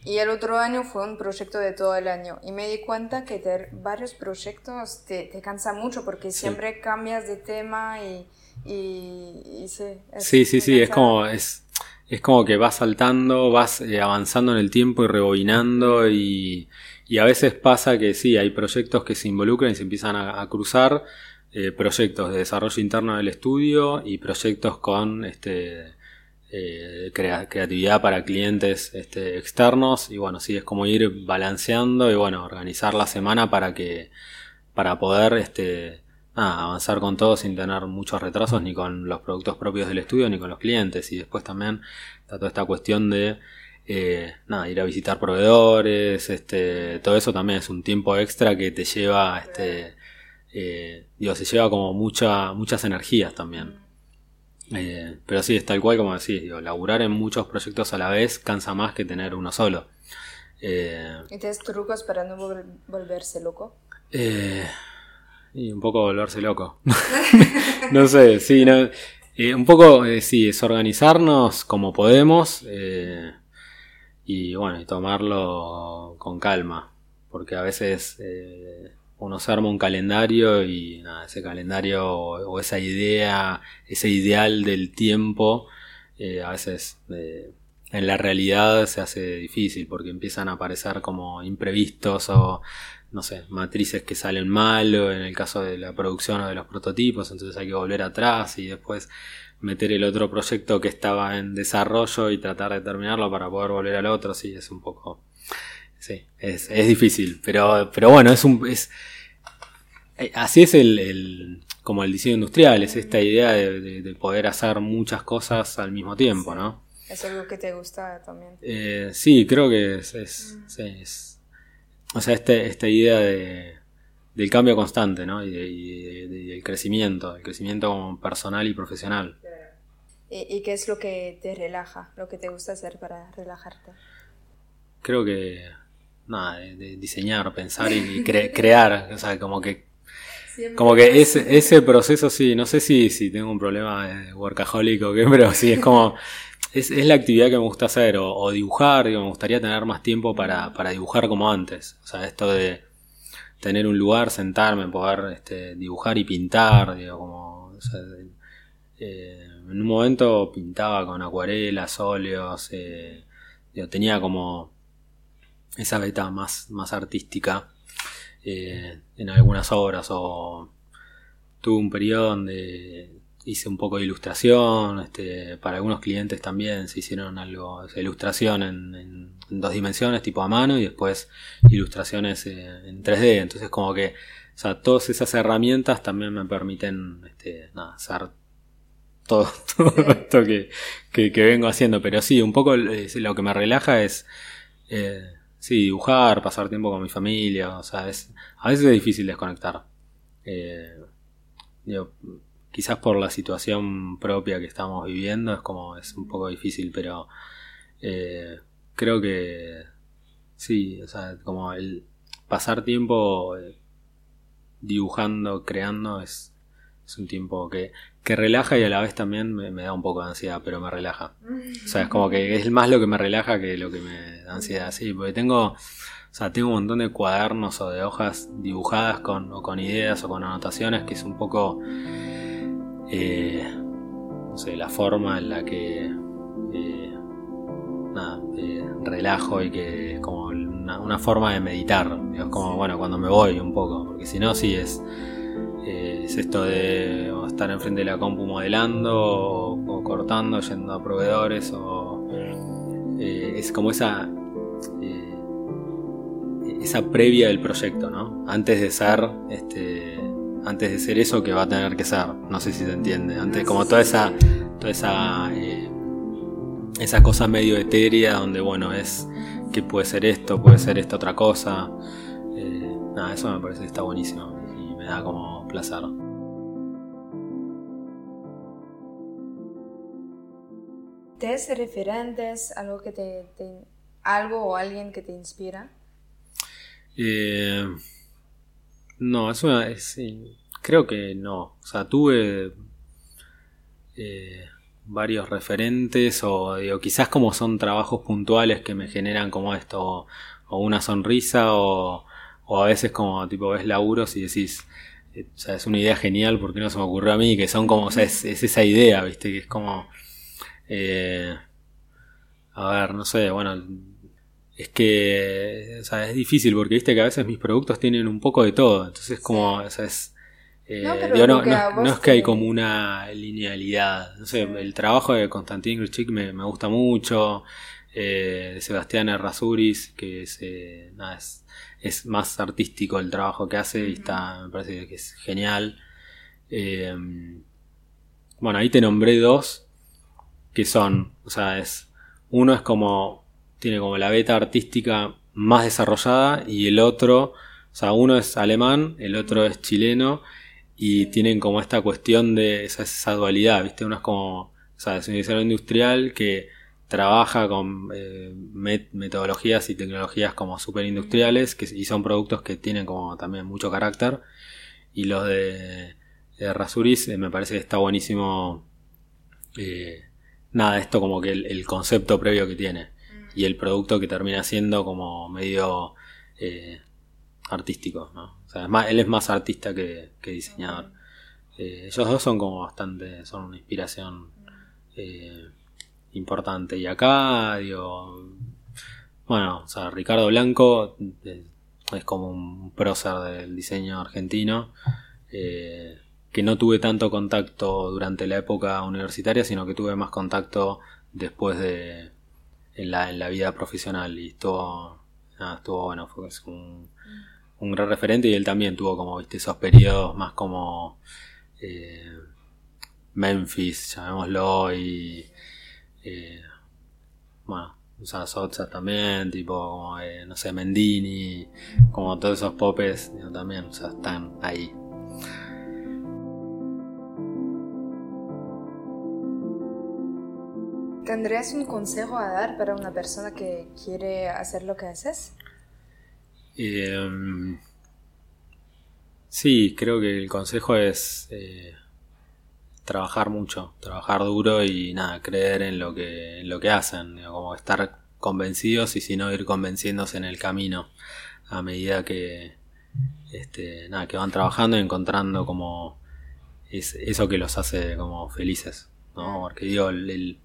y el otro año fue un proyecto de todo el año y me di cuenta que tener varios proyectos te, te cansa mucho porque Sí. siempre cambias de tema y, y, y sí. es Sí, sí, sí, es como, es, es como que vas saltando, vas eh, avanzando en el tiempo y rebobinando y, y a veces pasa que sí, hay proyectos que se involucran y se empiezan a, cruzar, eh, proyectos de desarrollo interno del estudio y proyectos con este, eh, crea- creatividad para clientes este, externos y bueno, sí, es como ir balanceando y bueno, organizar la semana para que, para poder este, avanzar con todo sin tener muchos retrasos ni con los productos propios del estudio ni con los clientes. Y después también está toda esta cuestión de eh, nada, ir a visitar proveedores, este, todo eso también es un tiempo extra que te lleva, este, eh, digo, se lleva como mucha, muchas energías también. Eh, pero sí, es tal cual como decís, digo, laburar en muchos proyectos a la vez cansa más que tener uno solo. ¿Y tienes trucos para no vol- volverse loco? y un poco volverse loco. no sé, sí, no, un poco, sí, es organizarnos como podemos eh, y bueno, y tomarlo con calma, porque a veces eh, uno se arma un calendario y ese calendario o, o esa idea, ese ideal del tiempo, eh, a veces eh, en la realidad se hace difícil porque empiezan a aparecer como imprevistos o no sé, matrices que salen mal o en el caso de la producción o de los prototipos, entonces hay que volver atrás y después meter el otro proyecto que estaba en desarrollo y tratar de terminarlo para poder volver al otro, sí, es un poco... Sí, es, es difícil, pero, pero bueno, es un... Es, eh, así es el, el- como el diseño industrial, es esta idea de, de- de poder hacer muchas cosas al mismo tiempo, ¿no? Es algo que te gusta también. Eh, sí, creo que es, es, sí, es- o sea, este, esta idea de, del cambio constante, ¿no? Y, de- y de- de- del crecimiento, el crecimiento como personal y profesional. ¿Y, y qué es lo que te relaja, lo que te gusta hacer para relajarte? Creo que, nada, de, de diseñar, pensar y, cre- crear, o sea, como que, como que ese, ese proceso, sí, no sé si, si tengo un problema de workaholic o qué, pero sí, es como, es, es la actividad que me gusta hacer, o, o dibujar, digo, me gustaría tener más tiempo para, para dibujar como antes, o sea, esto de tener un lugar, sentarme, poder este, dibujar y pintar, digo, como, o sea, eh, en un momento pintaba con acuarelas, óleos, eh, tenía como esa beta más, más artística eh, en algunas obras o tuve un periodo donde hice un poco de ilustración, este, para algunos clientes también se hicieron algo, ilustración en, dos dimensiones, tipo a mano, y después ilustraciones eh, en 3D, entonces como que, o sea, todas esas herramientas también me permiten, este, nada, hacer todo, todo esto que, que, vengo haciendo. Pero sí, un poco eh, lo que me relaja es, eh, sí, dibujar, pasar tiempo con mi familia. O sea, es, a veces es difícil desconectar. Eh, digo, quizás por la situación propia que estamos viviendo es como, es un poco difícil, pero eh, creo que sí, o sea, como el pasar tiempo dibujando, creando es, es un tiempo que, que relaja y a la vez también me, me da un poco de ansiedad, pero me relaja. O sea, es como que es más lo que me relaja que lo que me da ansiedad, sí, porque tengo, o sea, tengo un montón de cuadernos o de hojas dibujadas con, o con ideas o con anotaciones que es un poco, eh, no sé, la forma en la que, eh, nada, eh, relajo y que es como una, una forma de meditar, es como, bueno, cuando me voy un poco, porque si no, sí es eh, es esto de estar enfrente de la compu modelando o, o cortando, yendo a proveedores o eh, es como esa eh, esa previa del proyecto, ¿no? Antes de ser este antes de ser eso que va a tener que ser, no sé si se entiende, antes como toda esa toda esa esa cosa medio etérea donde bueno es que puede ser esto, puede ser esta otra cosa. Nada, eso me parece que está buenísimo y me da como placer. ¿Tienes referentes, algo que te, te- algo o alguien que te inspira? Eh, no, es una. es- creo que no. O sea, tuve eh, varios referentes, o digo, quizás como son trabajos puntuales que me generan como esto, o, o una sonrisa, o, o a veces como tipo ves laburos y decís. Eh, O sea, es una idea genial porque no se me ocurrió a mí, que son como, o sea, es, es esa idea, viste, que es como, eh, a ver, no sé, bueno, es que, o sea, es difícil porque viste que a veces mis productos tienen un poco de todo, entonces como, o sea, es, eh, No, pero digo, no, es que hay como una linealidad, no sé, el trabajo de Konstantin Gruchik me, me gusta mucho, eh, de Sebastián Errázuriz, que es, eh, nada, es, es más artístico el trabajo que hace y está, me parece que es genial. Eh, bueno, ahí te nombré dos que son, o sea, es uno es como tiene como la beta artística más desarrollada y el otro, o sea, uno es alemán, el otro es chileno y tienen como esta cuestión de esa, esa dualidad, ¿viste? Uno es como, o sea, es un diseñador industrial que trabaja con eh, met- metodologías y tecnologías como super industriales que, y son productos que tienen como también mucho carácter y los de, de Rasuris eh, me parece que está buenísimo eh, nada, esto como que el, el concepto previo que tiene y el producto que termina siendo como medio artístico, ¿no? O sea, es más, él es más artista que, que diseñador. Ellos dos son como bastante, son una inspiración importante. Y acá, digo, bueno, o sea, Ricardo Blanco es como un prócer del diseño argentino. eh, que no tuve tanto contacto durante la época universitaria, sino que tuve más contacto después de en la, en la vida profesional y estuvo, estuvo bueno, fue un, un gran referente y él también tuvo como, viste, esos periodos más como eh, Memphis, llamémoslo, y eh, bueno, o sea, Sosa también, tipo, como, eh, no sé, Mendini, como todos esos popes, digo, también, o sea, están ahí. ¿Tendrías un consejo a dar para una persona que quiere hacer lo que haces? Eh, sí, creo que el consejo es eh, trabajar mucho, trabajar duro y nada, creer en lo que, en lo que hacen, como estar convencidos y si no ir convenciéndose en el camino a medida que este, nada, que van trabajando y encontrando como es, eso que los hace como felices, ¿no? Porque digo, el- el,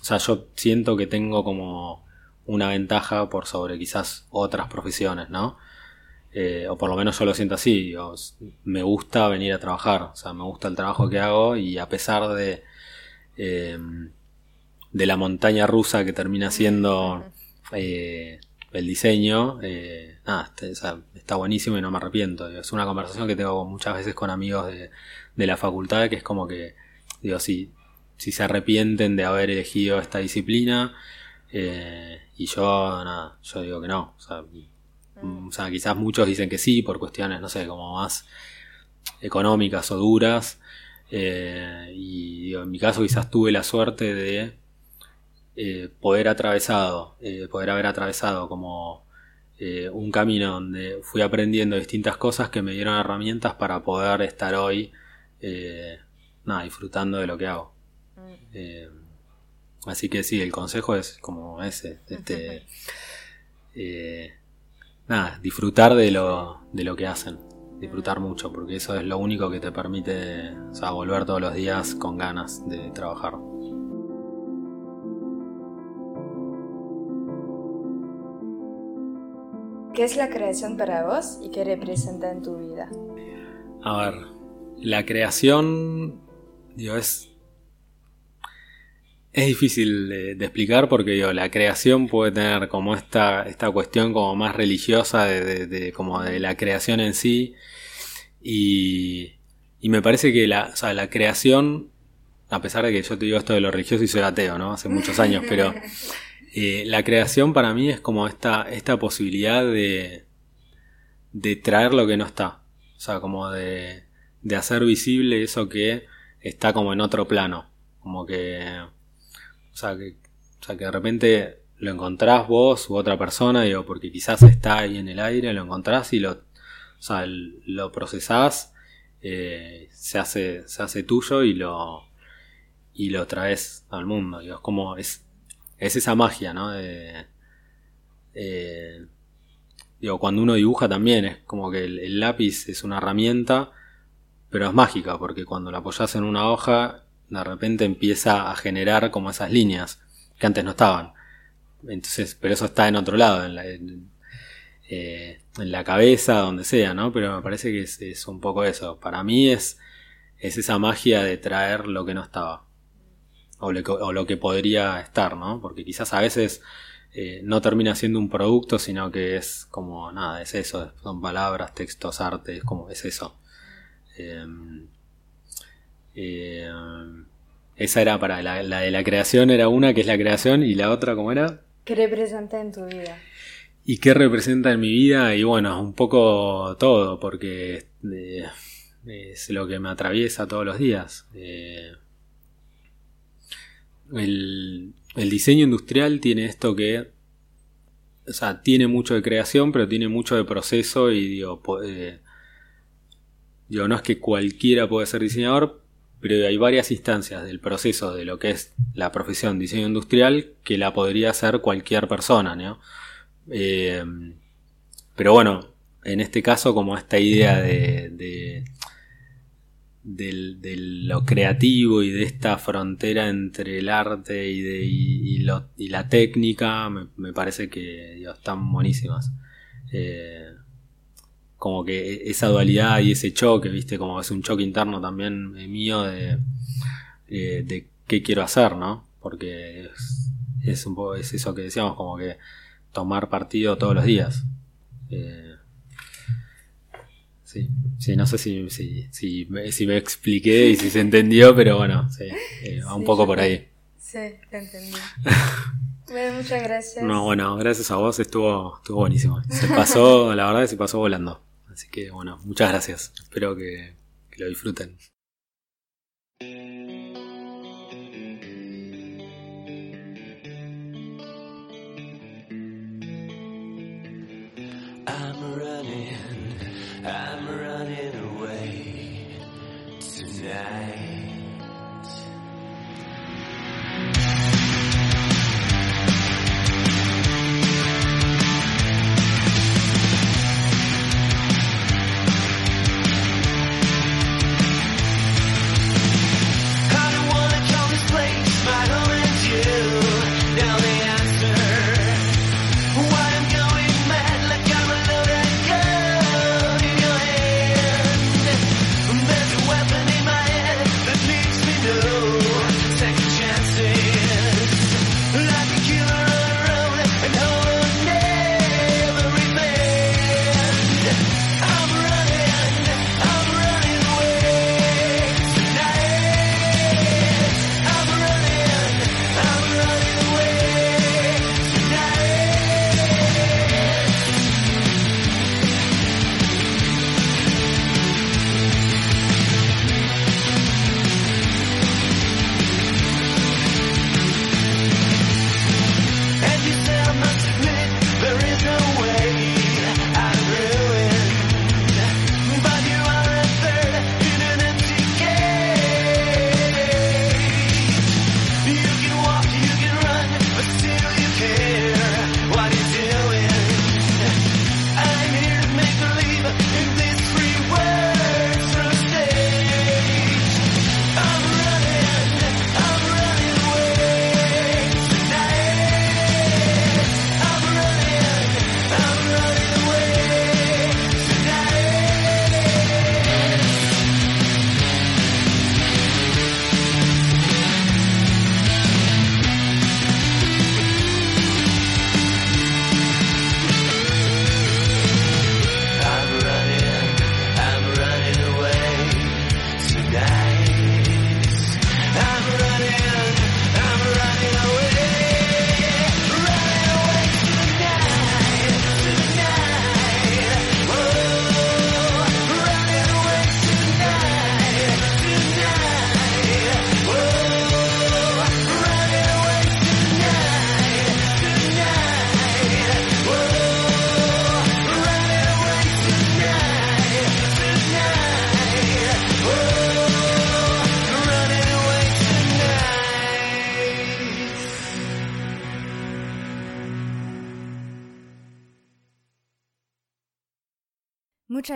o sea, yo siento que tengo como una ventaja por sobre quizás otras profesiones, ¿no? Eh, o por lo menos yo lo siento así, me gusta venir a trabajar, o sea, me gusta el trabajo que hago y a pesar de, eh, de la montaña rusa que termina siendo eh, el diseño, eh, este- está buenísimo y no me arrepiento. Es una conversación que tengo muchas veces con amigos de, de la facultad que es como que, digo, sí, si se arrepienten de haber elegido esta disciplina. Eh, y yo, nada, yo digo que no. O sea, o sea, quizás muchos dicen que sí por cuestiones, no sé, como más económicas o duras. Eh, y digo, en mi caso quizás tuve la suerte de eh, poder atravesado, eh, poder haber atravesado como un camino donde fui aprendiendo distintas cosas que me dieron herramientas para poder estar hoy nada, disfrutando de lo que hago. Eh, así que sí, el consejo es como ese, este, nada, disfrutar de lo, de lo que hacen, disfrutar mucho, porque eso es lo único que te permite, o sea, volver todos los días con ganas de trabajar. ¿Qué es la creación para vos y qué representa en tu vida? A ver, la creación, digo, es. Es difícil de, de explicar porque digo, la creación puede tener como esta, esta cuestión como más religiosa de, de- de- como de la creación en sí. Y, y me parece que la, o sea, la creación, a pesar de que yo te digo esto de lo religioso y soy ateo, ¿no? Hace muchos años, pero eh, la creación para mí es como esta, esta posibilidad de, de traer lo que no está. O sea, como de, de hacer visible eso que está como en otro plano. Como que. O sea, que, o sea, que de repente lo encontrás vos u otra persona, digo, porque quizás está ahí en el aire, lo encontrás y lo, o sea, lo procesás, eh, se, hace, se hace tuyo y lo, y lo traes al mundo. Digo, es como. Es, es esa magia, ¿no? De, eh, Digo, cuando uno dibuja también es como que el, el lápiz es una herramienta, pero es mágica, porque cuando la apoyas en una hoja, de repente empieza a generar como esas líneas que antes no estaban. Entonces, pero eso está en otro lado, en la, en, eh, la cabeza, donde sea, ¿no? Pero me parece que es, un poco eso. Para mí es, es esa magia de traer lo que no estaba. O lo que, podría estar, ¿no? Porque quizás a veces eh, no termina siendo un producto, sino que es como nada, es eso, son palabras, textos, arte, es como es eso. Eh, eh, esa era para la, la de la creación, era una que es la creación, y la otra, ¿cómo era? ¿Qué representa en tu vida? ¿Y qué representa en mi vida? Y bueno, un poco todo, porque eh, es lo que me atraviesa todos los días. Eh, el, el diseño industrial tiene esto que, o sea, tiene mucho de creación, pero tiene mucho de proceso y digo, eh, digo, no es que cualquiera puede ser diseñador, pero hay varias instancias del proceso de lo que es la profesión diseño industrial que la podría hacer cualquier persona, ¿no? Eh, pero bueno, en este caso como esta idea de, de, lo creativo y de esta frontera entre el arte y, de, y, la técnica, me, parece que están buenísimas. Eh, como que esa dualidad y ese choque, viste, como es un choque interno también eh, mío de, eh, de qué quiero hacer, ¿no? Porque es, es un poco es eso que decíamos, como que tomar partido todos los días. Eh, sí, sí, no sé si, si, si, me, si me expliqué y si se entendió, pero bueno, sí, eh, va un Sí, poco por ahí. Sí, te entendí. bueno, muchas gracias. No, bueno, gracias a vos, estuvo, estuvo buenísimo. Se pasó, la verdad se pasó volando. Así que bueno, muchas gracias. Espero que, lo disfruten.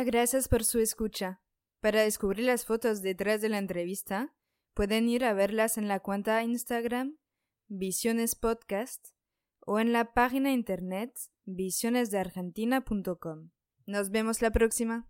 Gracias por su escucha. Para descubrir las fotos detrás de la entrevista, pueden ir a verlas en la cuenta Instagram Visiones Podcast o en la página internet visionesdeargentina.com. Nos vemos la próxima.